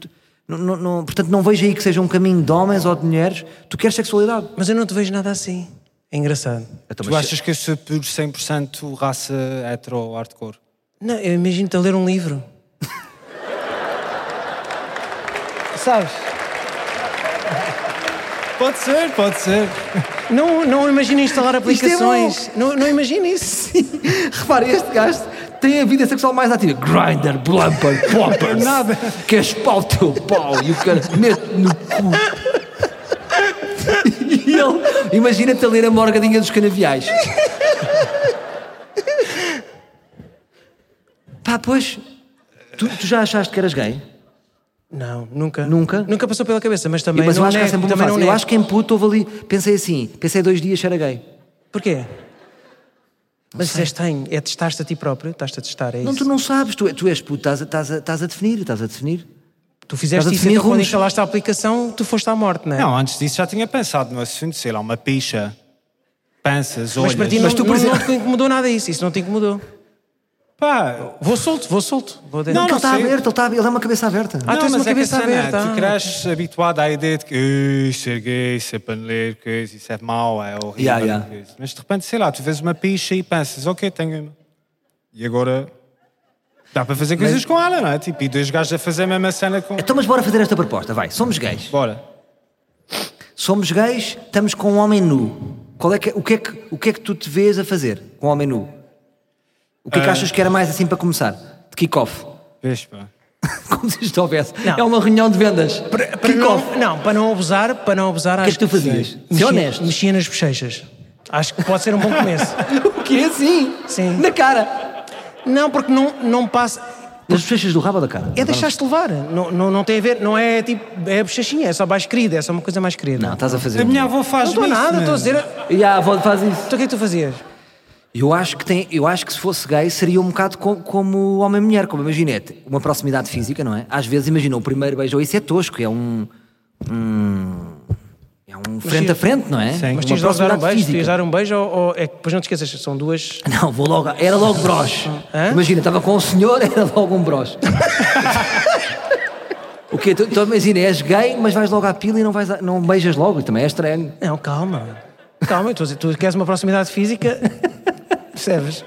não, não- não- portanto, não vejo aí que seja um caminho de homens ou de mulheres. Tu queres sexualidade. Mas eu não te vejo nada assim. É engraçado. Então, Tu mas- achas que eu sou por 100% raça hetero hardcore? Não, eu imagino-te a ler um livro. Sabes? Pode ser, pode ser. Não, não imagino instalar é aplicações. não, não imagino isso. [LAUGHS] Repara, este gajo tem a vida sexual mais ativa. Grinder, blumper, [LAUGHS] poppers. Nada. Queres pau o teu pau e o cara mete no cu. [LAUGHS] E ele, imagina-te a ler a morgadinha dos canaviais. Pá, pois, tu, tu já achaste que eras gay? Não, nunca. Nunca? Nunca passou pela cabeça, mas também mas eu não acho que há nego, sempre também não Eu nego. acho que em puto houve ali. Pensei assim, pensei dois dias era gay. Porquê? Mas isso é estranho. É testar-te a ti próprio. Estás-te a testar, é Não, isso. tu não sabes, tu, tu és puto, estás a, estás, a, estás a definir, estás a definir. Tu fizeste isso definir então quando rumos. instalaste a aplicação, tu foste à morte, não é? Não, antes disso já tinha pensado no assunto, sei lá, uma picha, pensas, mas olhas. para ti Mas não, tu, por não, exemplo- não te incomodou nada isso. Isso não te incomodou. Pá, Vou solto, vou solto. Vou. Não, Porque ele está aberto, ele, está, ele é uma cabeça aberta. Ah, tens não, uma mas é cabeça cena é, aberta, Tu ah. cresces habituado à ideia de que "Ei, ser gay, ser paneleiro, que isso é mau, é horrível. Yeah, yeah. que isso." Mas de repente, sei lá, tu vês uma picha e pensas, ok, tenho uma. E agora dá para fazer coisas com ela, não é? Tipo, e dois gajos a fazer a mesma cena com. Então, mas bora fazer esta proposta, vai. Somos gays. Bora. Somos gays, estamos com um homem nu. Qual é que, o, que é que, o que é que tu te vês a fazer com um homem nu? O que é que achas que era mais assim para começar? De kick-off. Vês, pá. [LAUGHS] Como se isto houvesse. Não. É uma reunião de vendas. Para Kick-off. não, não, para não abusar, para não abusar, O que é que tu fazias? Ser mexia, honesto. mexia nas bochechas. Acho que pode ser um bom começo. [LAUGHS] O quê? Sim. Sim. Na cara. não, porque não, não passa. Nas bochechas do rabo ou da cara? É deixar-te levar. Não, não, não tem a ver, não é tipo, é bochechinha, é só mais querida, é só uma coisa mais querida. Não, estás a fazer. A minha avó faz não estou nada, estou a dizer. E a avó faz isso. Então o que é que tu fazias? Eu acho que tem, eu acho que se fosse gay seria um bocado co- como homem e mulher, como imagina, uma proximidade física, não é? Às vezes imagina o primeiro beijo, ou isso é tosco, é um, um- é um frente a frente, não é? Sim. Mas uma tinhas de dar um proximidade beijo, de dar um beijo ou, ou- é que depois não te esqueças, são duas. [LAUGHS] Não, vou logo, era logo broche. Hã? Imagina, estava com o senhor, [LAUGHS] era logo um broche. [LAUGHS] o quê? Tu, tu imagina, és gay, mas vais logo à pila e não, vais a- não beijas logo, também é estranho. Não, calma. Calma, dizer, tu queres uma proximidade física, percebes?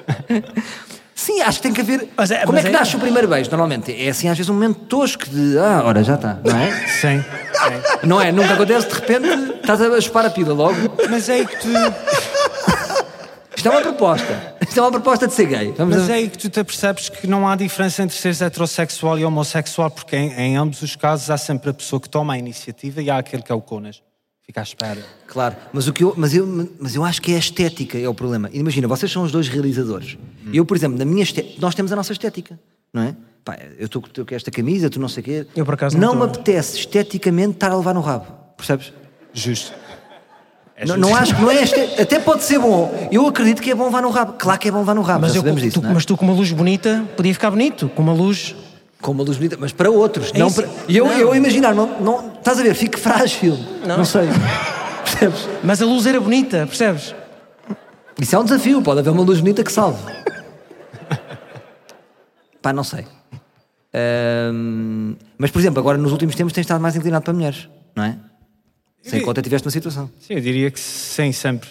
Sim, acho que tem que haver. Mas é- Como mas é que é- nasce o primeiro beijo? Normalmente é assim, às vezes um momento tosco de. Ah, ora, já está, não é? Sim. Não é? Nunca acontece, de repente estás a chupar a pila logo. Mas é aí que tu. Isto é uma proposta. Isto é uma proposta de ser gay. Vamos Mas a... é aí que tu te apercebes que não há diferença entre seres heterossexual e homossexual, porque em, em ambos os casos há sempre a pessoa que toma a iniciativa e há aquele que é o conas. Fica à espera. Claro, mas, o que eu, mas, eu, mas eu acho que é a estética é o problema. Imagina, vocês são os dois realizadores. Eu, por exemplo, na minha estética, nós temos a nossa estética, não é? Pá, eu estou com esta camisa, tu não sei o quê. Eu, por acaso, não não me apetece esteticamente estar a levar no rabo, percebes? Justo. É Não, não acho que não é este... Até pode ser bom. Eu acredito que é bom levar no rabo. Claro que é bom levar no rabo, Mas, eu, tu, disso, é? mas tu com uma luz bonita, podia ficar bonito, com uma luz. Com uma luz bonita, mas para outros. É não para... E eu, Não. eu imaginar, não, não, estás a ver, fico frágil. Não, Não. sei. [LAUGHS] Percebes? Mas a luz era bonita, percebes? Isso é um desafio, pode haver uma luz bonita que salve. Pá, não sei. Ahm, mas, por exemplo, agora nos últimos tempos tens estado mais inclinado para mulheres, não é? Sem conta tiveste uma situação. Sim, eu diria que sim, sempre.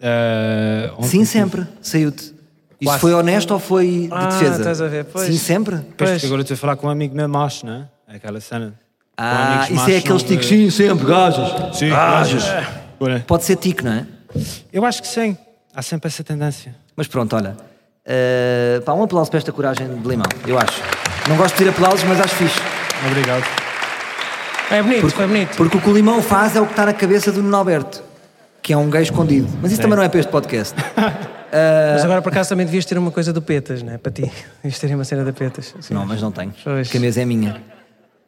Ah, ontem Sim, sempre. Saiu-te. Isso Quase. foi honesto ou foi de Ah, defesa? estás a ver, pois. Sim, sempre. Pois, Pois. porque agora estou a falar com um amigo meu macho, não é? Aquela cena. Ah, isso é aqueles ticos, sim, sempre, gajas. Sim, gajas. Olha, Pode ser tique, não é? Eu acho que sim. Há sempre essa tendência. Mas pronto, olha. ah, pá, um aplauso para esta coragem de limão, eu acho. Não gosto de ter aplausos, mas acho fixe. Obrigado. É bonito, foi bonito. Porque o que o limão faz é o que está na cabeça do Nuno Alberto, que é um gay escondido. Mas isso também não é para este podcast. [LAUGHS] Mas agora por acaso também devias ter uma coisa do Petas, não é? Para ti. [LAUGHS] Devias ter uma cena da Petas. Sim. Não, mas não tenho. Pois. Porque a mesa é minha.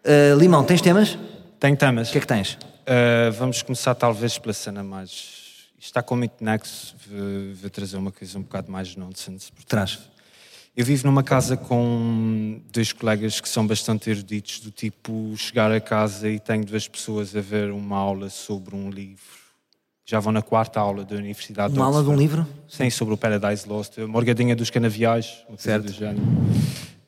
Ah, limão, tens temas? O Tenho temas. que é que tens? Uh, vamos começar talvez pela cena mais. Isto está com muito nexo, vou, vou trazer uma coisa um bocado mais nonsense. portanto. Traz. Eu vivo numa casa com dois colegas que são bastante eruditos, do tipo chegar a casa e tenho duas pessoas a ver uma aula sobre um livro. Já vão na quarta aula da Universidade de Uma aula de um livro? Sim, sobre o Paradise Lost, a Morgadinha dos Canaviais, uma coisa Certo. do género.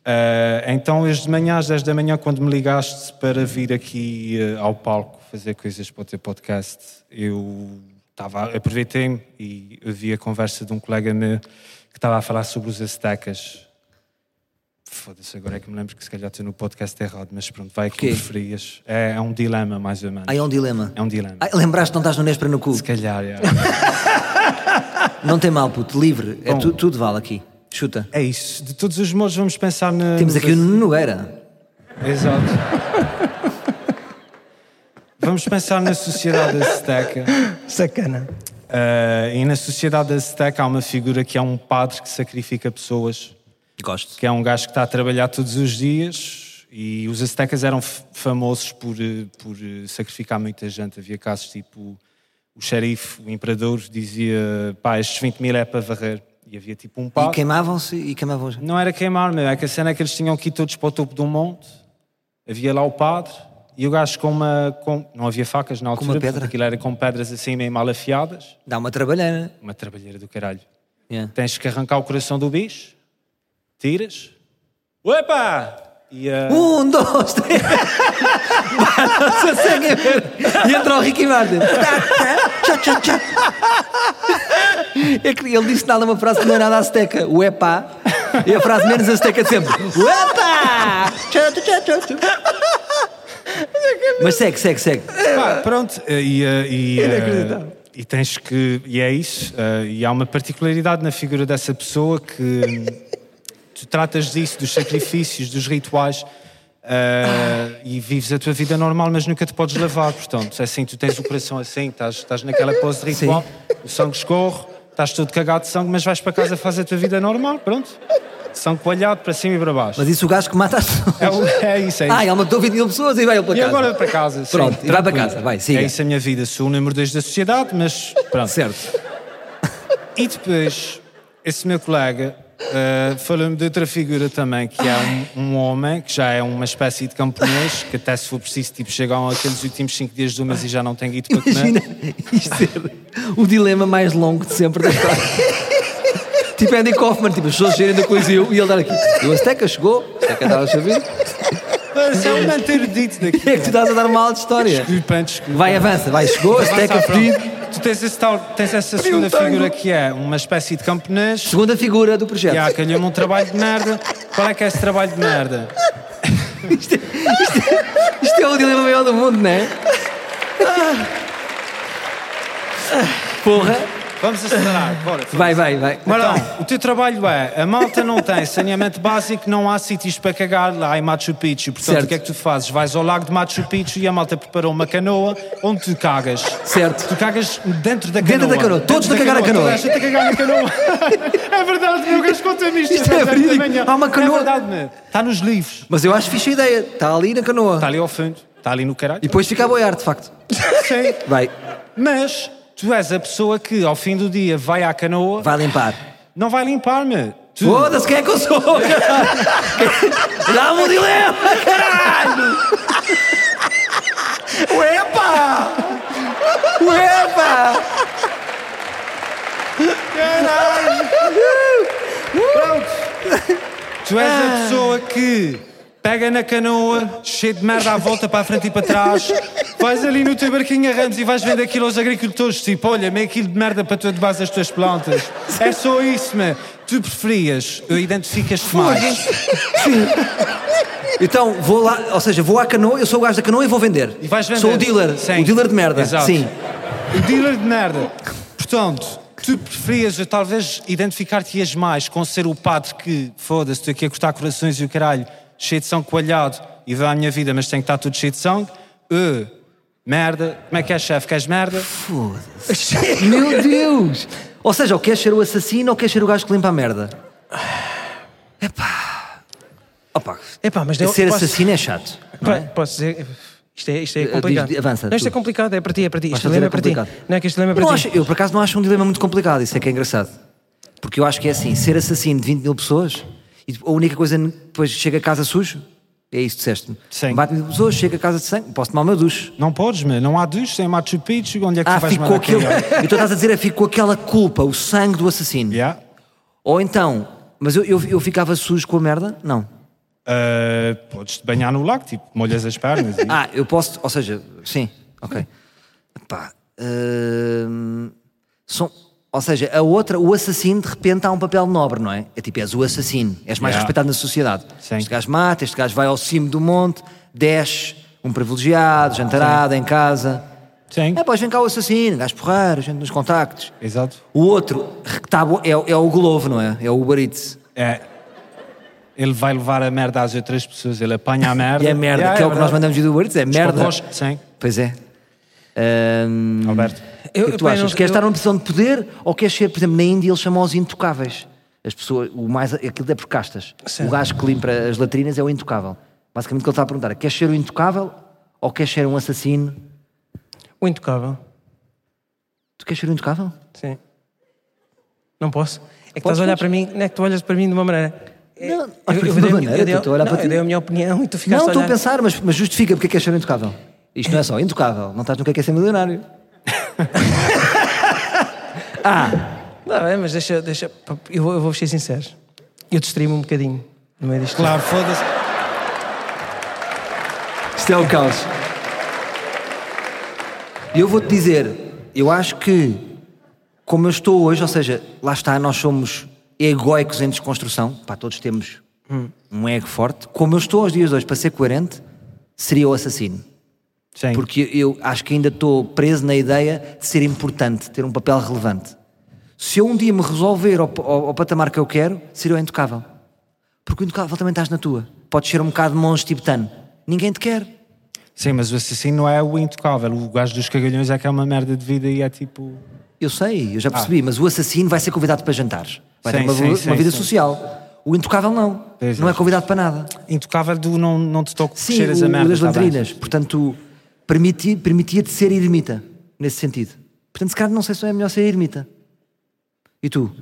Ah, então, hoje de manhã, às 10 da manhã, quando me ligaste para vir aqui ah, ao palco fazer coisas para o teu podcast, eu estava, aproveitei-me e ouvi a conversa de um colega meu que estava a falar sobre os aztecas. Foda-se, agora é que me lembro que se calhar estou no podcast errado, mas pronto, vai aqui Quê? referias. É, é um dilema, mais ou menos. Ah, é um dilema. É um dilema. Ah, lembraste que não estás no Nespra no cu? Se calhar, é. [LAUGHS] Não tem mal, puto. Livre. É Bom. tu, tudo vale aqui. Chuta. É isso. De todos os modos, vamos pensar na. Temos aqui o Nuno Nogueira. Exato. Vamos pensar na sociedade azteca. Sacana. Ah, e na sociedade azteca há uma figura que é um padre que sacrifica pessoas, Gosto. que é um gajo que está a trabalhar todos os dias. E os aztecas eram famosos por, eh, por eh, sacrificar muita gente. Havia casos tipo o xerife, o imperador, dizia: pá, estes 20 mil é para varrer. E havia tipo um E padre. queimavam-se e queimavam Não era queimar, meu. É que a cena é que eles tinham que ir todos para o topo de um monte. Havia lá o padre e o gajo com uma. Com... Não havia facas na altura. uma portanto, pedra? Aquilo era com pedras assim meio mal afiadas. Dá uma trabalheira. Uma trabalheira do caralho. Yeah. Tens que arrancar o coração do bicho, tiras, uepa! E, uh, Um, dois, três. Não se ver. E entra o Ricky Martin. Tchá, tchá, tchá. É ele disse nada uma frase que não é nada azteca. O epá. E a frase menos azteca de sempre. O epá. Tchá, tchá, tchá, tchá. Mas segue, segue, segue. Pá, pronto, e, eh, e, [LAUGHS] eh, e tens que. E é isso. E há uma particularidade na figura dessa pessoa que tu tratas disso, dos sacrifícios, dos rituais. eh, e vives a tua vida normal, mas nunca te podes lavar. Portanto, é assim, tu tens o coração assim, estás, estás naquela pose de ritual, o sangue escorre, estás todo cagado de sangue, mas vais para casa fazer a tua vida normal. Pronto, sangue coalhado para cima e para baixo. Mas isso o gajo que mata as pessoas. É, o- é isso, é isso. Ah, ele matou 20 mil pessoas e vai ele para E casa. agora para casa. sim, Pronto, e vai para casa, vai, siga. É isso a minha vida. Sou o número 2 da sociedade, mas pronto. Certo. E depois, esse meu colega uh, falou-me de outra figura também, que é um, um homem, que já é uma espécie de camponês, que até se for preciso, tipo, chegam aqueles últimos 5 dias do mês e já não tem guito para Imagina comer. isto ser o dilema mais longo de sempre da história. tipo Andy Kaufman, tipo, as pessoas saírem do Coliseu e ele dar aqui. E o Azteca chegou, o Azteca estava a saber. Mas é um manter dito daqui. É que tu estás a dar mal de história. Desculpa, desculpa. Vai, avança, vai, chegou, Azteca fedido. Tu tens, esse tal, tens essa segunda figura que é uma espécie de camponês. Segunda figura do projeto. E há calhou-me um trabalho de merda. Qual é que é esse trabalho de merda? Isto é o dilema maior do mundo, não é? Porra. Vamos acelerar, bora. Vai, vai, vai. Então, o teu trabalho é, a malta não tem saneamento básico, não há sítios para cagar lá em Machu Picchu. Portanto, Certo. o que é que tu fazes? Vais ao lago de Machu Picchu e a malta preparou uma canoa onde tu cagas. Certo. Tu cagas dentro da canoa. Dentro da canoa. Todos a cagar na canoa. Toda a a cagar na canoa. é verdade, meu gajo conta-me isto. Isto é da verídico. manhã. Há uma canoa. É verdade, meu. Está nos livros. Mas eu acho fixe a ideia. Está ali na canoa. Está ali ao fundo. Está ali no caralho. E depois fica a boiar, de facto. Sim. Vai, Mas tu és a pessoa que, ao fim do dia, vai à canoa, vai limpar. não vai limpar-me. Tu, Foda-se, quem é que eu sou? [LAUGHS] Dá-me um dilema, caralho! Uepa! Uepa! Tu és a pessoa que pega na canoa, cheio de merda à volta para a frente e para trás, vais ali no teu barquinho a ramos e vais vender aquilo aos agricultores, tipo, olha, meio quilo de merda para tu adubares as tuas plantas. É só isso, man. Tu preferias, eu identificas-te mais. Então, vou lá, ou seja, vou à canoa, eu sou o gajo da canoa e vou vender. E vais vender. Sou o dealer, Sim. o dealer de merda. Exato. Sim. O dealer de merda. Portanto, tu preferias, talvez, identificar-te-ias mais com ser o padre que, foda-se, estou aqui a cortar corações e o caralho, cheio de sangue coalhado e vai à minha vida, mas tem que estar tudo cheio de sangue. Uh, merda. Como é que é, chefe? Queres merda? Meu Deus! Ou seja, ou queres ser o assassino ou queres ser o gajo que limpa a merda? Epá. Opa. Epá, mas eu ser posso- assassino é chato. Não Pá, é? Posso dizer. Isto é, isto é complicado. diz- avança, Não, isto é tu. complicado, é para ti, é para ti. Este fazer dilema é é para ti. complicado. Não é que este dilema é para Não ti. acho- eu, por acaso, não acho um dilema muito complicado. Isso é que é engraçado. Porque eu acho que é assim: ser assassino de 20 mil pessoas e a única coisa depois chega a casa sujo. É isso que disseste-me. Sim. Bate mil pessoas, chega a casa de sangue. Posso tomar o meu duche. Não podes, meu. Não há duche, tem Machu Picchu. Onde é que Ah, tu vais fico com mandar aquele. cagar? Então estás a dizer, é fico com aquela culpa, o sangue do assassino. Yeah. Ou então, mas eu, eu, eu ficava sujo com a merda? Não. Uh, Podes-te banhar no lago, tipo, molhas as pernas. e- Ah, eu posso, ou seja, sim, ok. Epá, hum, são, ou seja, a outra, o assassino de repente há um papel nobre, não é? É tipo, és o assassino, és mais Yeah. respeitado na sociedade. Sim. Este gajo mata, este gajo vai ao cimo do monte, desce, um privilegiado, jantarada em casa. Sim. É, pois vem cá o assassino, gajo porreiro, gente nos contactos. Exato. O outro tá é, é o Glovo, não é? É o Uber Eats. É. Ele vai levar a merda às outras pessoas, ele apanha a [LAUGHS] merda. E é merda, Yeah, que é, o que nós mandamos de Uber Eats, é merda. Sim, Pois é. Hum, Alberto. O que é tu pá, achas? não- Queres eu- estar numa posição de poder ou queres ser, por exemplo, na Índia eles chamam os intocáveis? As pessoas, o mais, aquilo é por castas. Certo. O gajo que limpa as latrinas é o intocável. Basicamente o que ele está a perguntar é: queres ser o intocável ou queres ser um assassino? O intocável. Tu queres ser o intocável? Sim. Não posso. É que Podes, estás a olhar para mim, não é que tu olhas para mim de uma maneira. É, Não, eu- eu dei a minha- maneira, eu dei- eu a não, eu dei a minha opinião e tu ficaste não, a estou a olhar. pensar, mas, mas justifica porque é que queres ser o intocável. Isto não é só intocável, não estás no que é que é ser milionário. [LAUGHS] Não, é, mas deixa, deixa eu, vou, eu vou ser sincero. Eu distraí-me um bocadinho no meio disto. Claro, foda-se. Isto é o caos. E eu vou-te dizer, eu acho que, como eu estou hoje, ou seja, lá está, nós somos egoicos em desconstrução, pá, todos temos um ego forte. Como eu estou aos dias de hoje para ser coerente, seria o assassino. Sim. Porque eu acho que ainda estou preso na ideia de ser importante, ter um papel relevante. Se eu um dia me resolver ao, ao- ao patamar que eu quero, seria o intocável. Porque o intocável também estás na tua. Podes ser um bocado monstro tibetano. Ninguém te quer. Sim, mas o assassino não é o intocável. O gajo dos cagalhões é que é uma merda de vida e é tipo. Eu sei, eu já percebi, mas o assassino vai ser convidado para jantares. Vai Sim, ter uma, sim, uma sim, vida social. O intocável não. Pois não é. é convidado para nada. Intocável do não, não te toco Sim, cheiras o, a merda. das tá latrinas. Portanto, permiti- permitia-te ser ermita, nesse sentido. Portanto, se calhar não sei se é melhor ser ermita. E tu?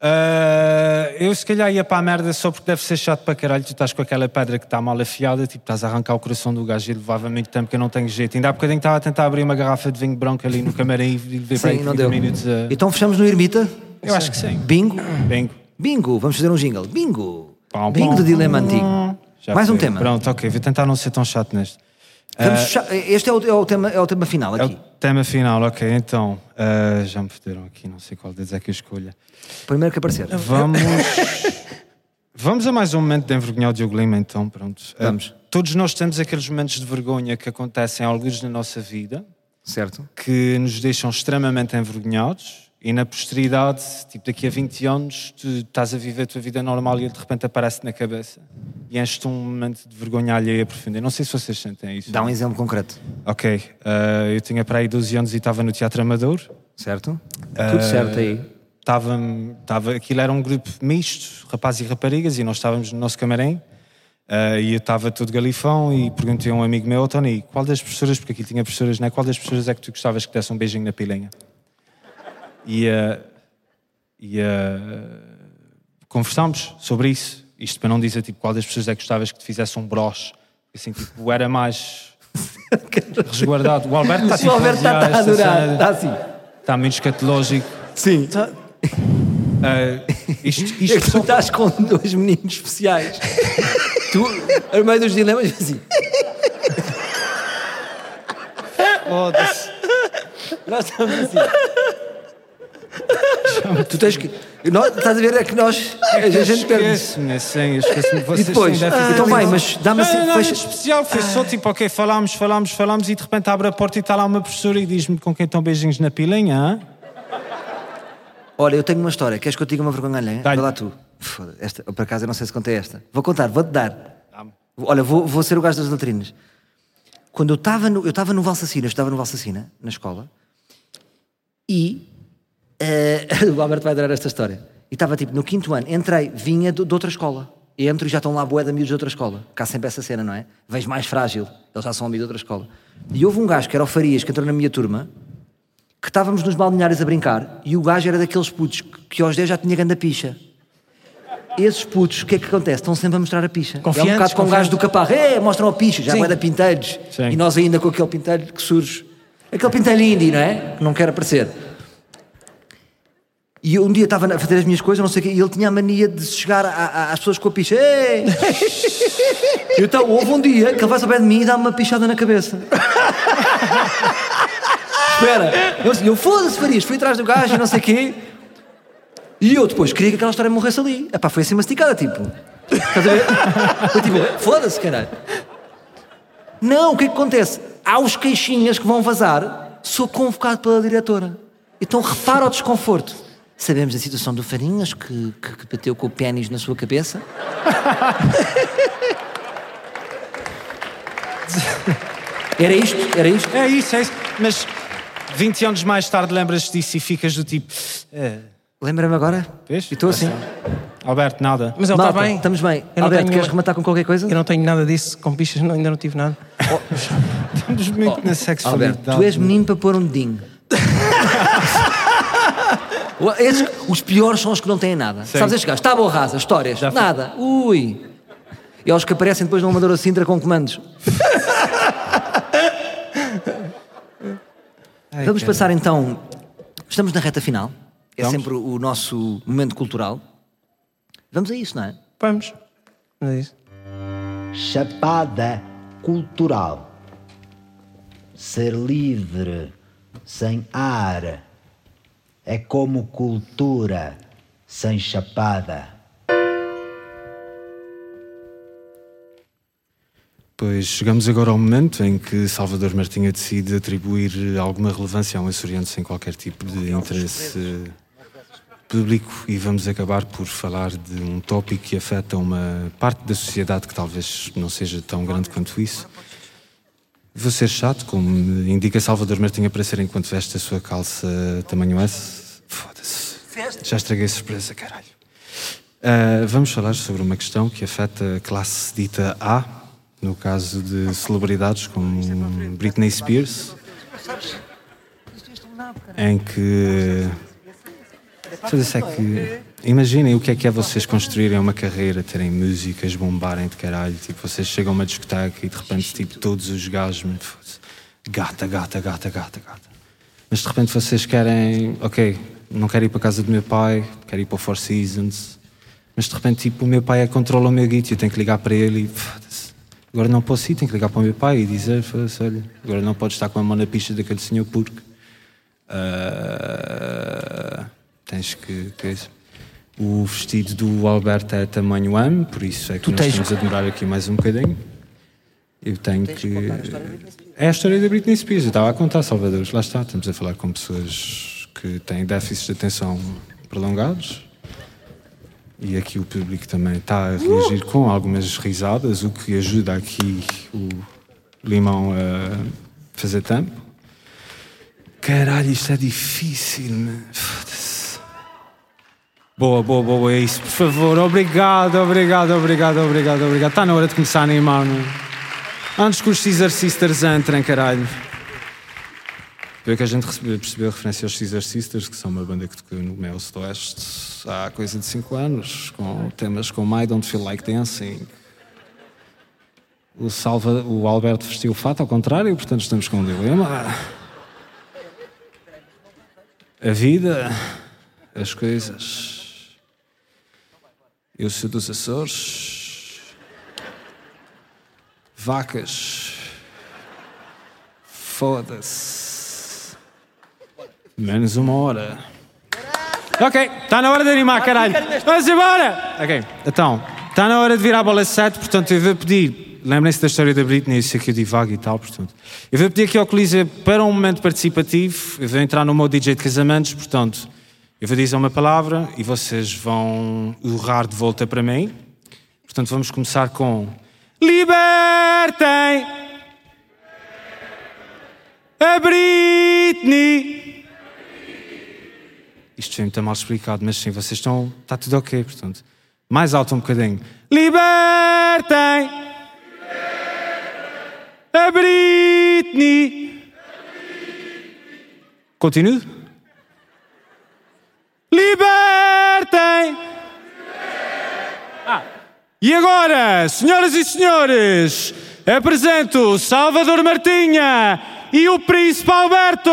Ah, eu se calhar ia para a merda só porque deve ser chato para caralho. Tu estás com aquela pedra que está mal afiada, tipo, estás a arrancar o coração do gajo e levava muito tempo que eu não tenho jeito. Ainda há bocadinho estava a tentar abrir uma garrafa de vinho branco ali no camarim e ver para aí não 30 deu. minutos a... Então fechamos no ermita. Eu acho que sim. Bingo. Bingo. Bingo. Vamos fazer um jingle. Bingo. Pão, Bingo pão. de dilema antigo. Já Mais um foi. tema. Pronto, ok. Vou tentar não ser tão chato neste. Fechar- Este é o, é o tema, é o tema final É o aqui. tema final, ok. Então, ah, já me foderam aqui, não sei qual deles é que eu escolha. Primeiro que aparecer. Vamos. [LAUGHS] Vamos a mais um momento de envergonhar o Diogo Lima, então, pronto. Ah, Vamos. todos nós temos aqueles momentos de vergonha que acontecem alguns na nossa vida, Certo? que nos deixam extremamente envergonhados e na posteridade, tipo daqui a 20 anos, tu estás a viver a tua vida normal e ele de repente aparece na cabeça e enche-te um momento de vergonha alheia profunda. Eu não sei se vocês sentem isso. Dá um exemplo concreto. Ok, ah, eu tinha para aí 12 anos e estava no Teatro Amador. Certo? Ah, Tudo certo aí. Estava, estava, aquilo era um grupo misto, rapazes e raparigas, e nós estávamos no nosso camarim. ah, e eu estava todo galifão e perguntei a um amigo meu, "Oh, Tony, qual das professoras, porque aqui tinha professoras, né? qual das professoras é que tu gostavas que desse um beijinho na pilinha? E, ah, e ah, conversámos sobre isso. Isto para não dizer tipo, qual das pessoas é que gostavas que te fizesse um broche. Assim, tipo, era mais [LAUGHS] resguardado. O Alberto está O Alberto está, está a adorar. Está assim. Está muito escatológico. Sim. Ah, isto, É isto que tu estás com dois meninos especiais. [LAUGHS] tu, a meio dos dilemas, assim. Foda-se. Nós estamos assim. [LAUGHS] tu tens que. Nós, estás a ver? É que nós. A gente perde. Esquece-me, assim, esquece-me. Vocês depois? têm déficit então vai, mas dá-me assim- Não, não, fecha- especial, foi só tipo, ok, falámos, falámos, falámos e de repente abre a porta e está lá uma professora e diz-me com quem estão beijinhos na pilinha, hã? Olha, eu tenho uma história. Queres que eu te diga uma vergonha alheia? Vai lá tu. Esta, por acaso eu não sei se contei esta. Vou contar, vou-te dar. Olha, vou, vou ser o gajo das latrinas. Quando eu estava no, eu estava no Valsacina, eu estava no Valsacina, na escola, e eh, [LAUGHS] o Alberto vai adorar esta história. E estava tipo no quinto ano, entrei, vinha de, de outra escola. Entro e já estão lá bué de amigos de outra escola. Cá sempre essa cena, não é? Vens mais frágil, eles já são amigos de outra escola. E houve um gajo que era o Farias, que entrou na minha turma, que estávamos nos balneários a brincar e o gajo era daqueles putos que, que aos 10 já tinha grande picha. Esses putos, o que é que acontece? Estão sempre a mostrar a picha. é um bocado com o gajo do caparro, é, mostram a picha, já vai da pinteiros. Sim. E nós ainda com aquele pinteiro que surge. Aquele pinteiro indie, não é? Que não quer aparecer. E eu um dia estava a fazer as minhas coisas, não sei o quê, e ele tinha a mania de chegar a- a- às pessoas com a picha. Ei! [LAUGHS] Então houve um dia que ele vai ao pé de mim e dá-me uma pichada na cabeça. Espera, eu, eu foda-se, Farias, fui atrás do gajo e não sei o quê. E eu depois queria que aquela história morresse ali. Epá, foi assim masticada, tipo. Estás a ver? [LAUGHS] Foi tipo, foda-se, caralho. Não, o que é que acontece? Há os queixinhas que vão vazar, sou convocado pela diretora. Então repara o desconforto. Sabemos a situação do Farinhas que, que, que bateu com o pênis na sua cabeça. [LAUGHS] Era isto? Era isto? É isso, é isso. Mas 20 anos mais tarde lembras-te disso e ficas do tipo. É, Lembra-me agora? vês? E estou assim. Alberto, nada. Mas ele está bem. Estamos bem. Eu Alberto, tenho- queres rematar com qualquer coisa? Eu não tenho nada disso, com bichas não- ainda não tive nada. [LAUGHS] Estamos muito na sexualidade. Alberto, tu és menino para pôr um dedinho. [LAUGHS] Esses- os piores são os que não têm nada. Sabes estes gajos? Tábua rasa, histórias, Já nada. Ui. E aos que aparecem depois no Amadora Sintra com comandos. Vamos passar então. Estamos na reta final. É Vamos. sempre o nosso momento cultural. Vamos a isso, não é? Vamos. Não é isso? Chapada cultural. Ser livre, sem ar. É como cultura sem chapada. Pois chegamos agora ao momento em que Salvador Martinha decide atribuir alguma relevância a um açoriano sem qualquer tipo de interesse público e vamos acabar por falar de um tópico que afeta uma parte da sociedade que talvez não seja tão grande quanto isso. Vou ser chato, como indica Salvador Martinha para ser enquanto veste a sua calça tamanho S. Foda-se. Já estraguei a surpresa, caralho. Ah, vamos falar sobre uma questão que afeta a classe dita A, no caso de celebridades como Britney Spears, em que. Foda-se é que. Imaginem o que é que é vocês construírem uma carreira, terem músicas, bombarem de caralho. Tipo, vocês chegam a uma discoteca e de repente, tipo, todos os gajos. Gata, gata, gata, gata, gata. Mas de repente vocês querem. Ok, não quero ir para a casa do meu pai, quero ir para o Four Seasons. Mas de repente, tipo, o meu pai é que controla o meu guito eu tenho que ligar para ele e. Agora não posso ir, tenho que ligar para o meu pai e dizer: olha, agora não pode estar com a mão na pista daquele senhor porque. ah, tens que. que é? O vestido do Alberto é tamanho M, por isso é que Tu nós tens- estamos a demorar aqui mais um bocadinho. Eu tenho que. É a história da Britney Spears. Eu estava a contar, Salvador. Lá está, estamos a falar com pessoas que têm déficits de atenção prolongados. E aqui o público também está a reagir com algumas risadas, o que ajuda aqui o limão a fazer tempo. Caralho, isto é difícil, man. Foda-se. Boa, boa, boa, é isso. Por favor, obrigado, obrigado, obrigado, obrigado, obrigado. Está na hora de começar a animar, man. Antes que os Caesar Sisters entrem, caralho. Foi que a gente recebeu- percebeu a referência aos Caesar Sisters, que são uma banda que tocou no Mel Oeste há coisa de 5 anos, com temas como I Don't Feel Like Dancing. O, Salva, o Alberto vestiu o fato ao contrário, portanto estamos com um dilema. A vida, as coisas. Eu sou dos Açores. Vacas. Foda-se. Menos uma hora. Ok, está na hora de animar, caralho. Vamos embora! Ok, então, está na hora de virar a bola 7, portanto eu vou pedir. Lembrem-se da história da Britney, isso aqui eu divago e tal, portanto. Eu vou pedir aqui ao Coliseu para um momento participativo. Eu vou entrar no modo DJ de casamentos, portanto, eu vou dizer uma palavra e vocês vão urrar de volta para mim. Portanto, vamos começar com. Libertem! A Britney! Isto foi muito mal explicado, mas sim, vocês estão. Está tudo ok, portanto. Mais alto um bocadinho. Libertem! A Britney! Continuo? Libertem! Ah. E agora, senhoras e senhores, apresento Salvador Martinha e o Príncipe Alberto!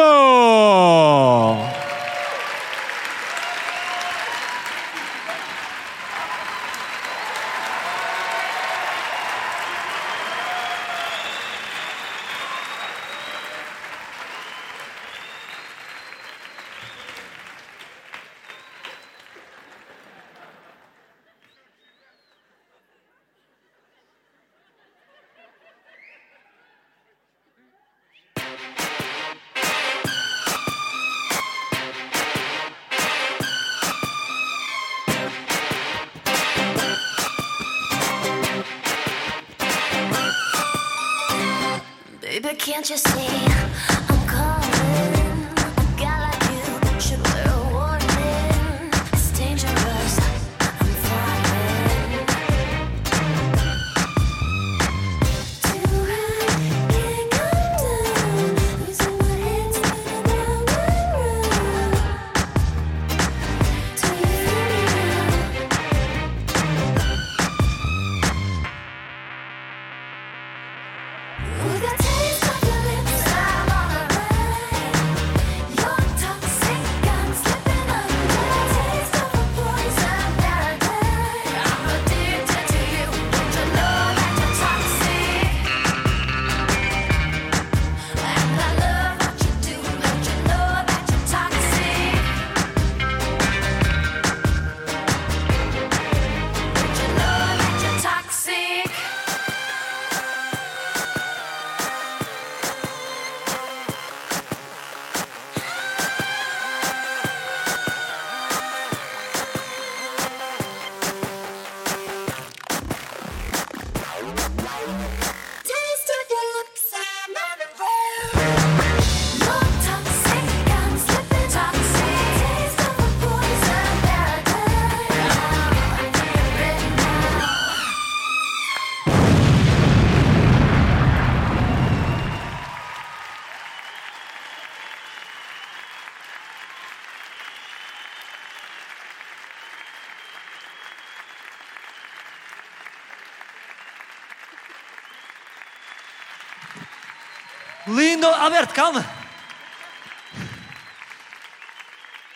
Lindo. Alberto, calma.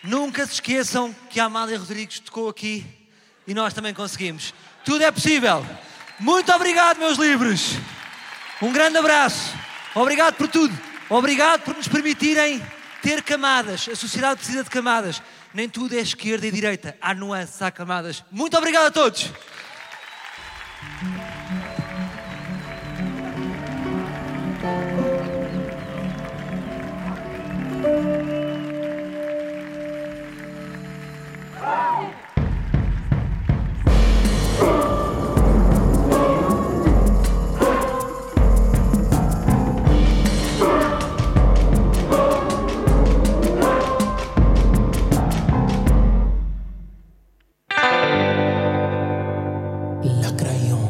Nunca se esqueçam que a Amália Rodrigues tocou aqui e nós também conseguimos. Tudo é possível. Muito obrigado, meus livros. Um grande abraço. Obrigado por tudo. Obrigado por nos permitirem ter camadas. A sociedade precisa de camadas. Nem tudo é esquerda e direita. Há nuances, há camadas. Muito obrigado a todos. La crayón.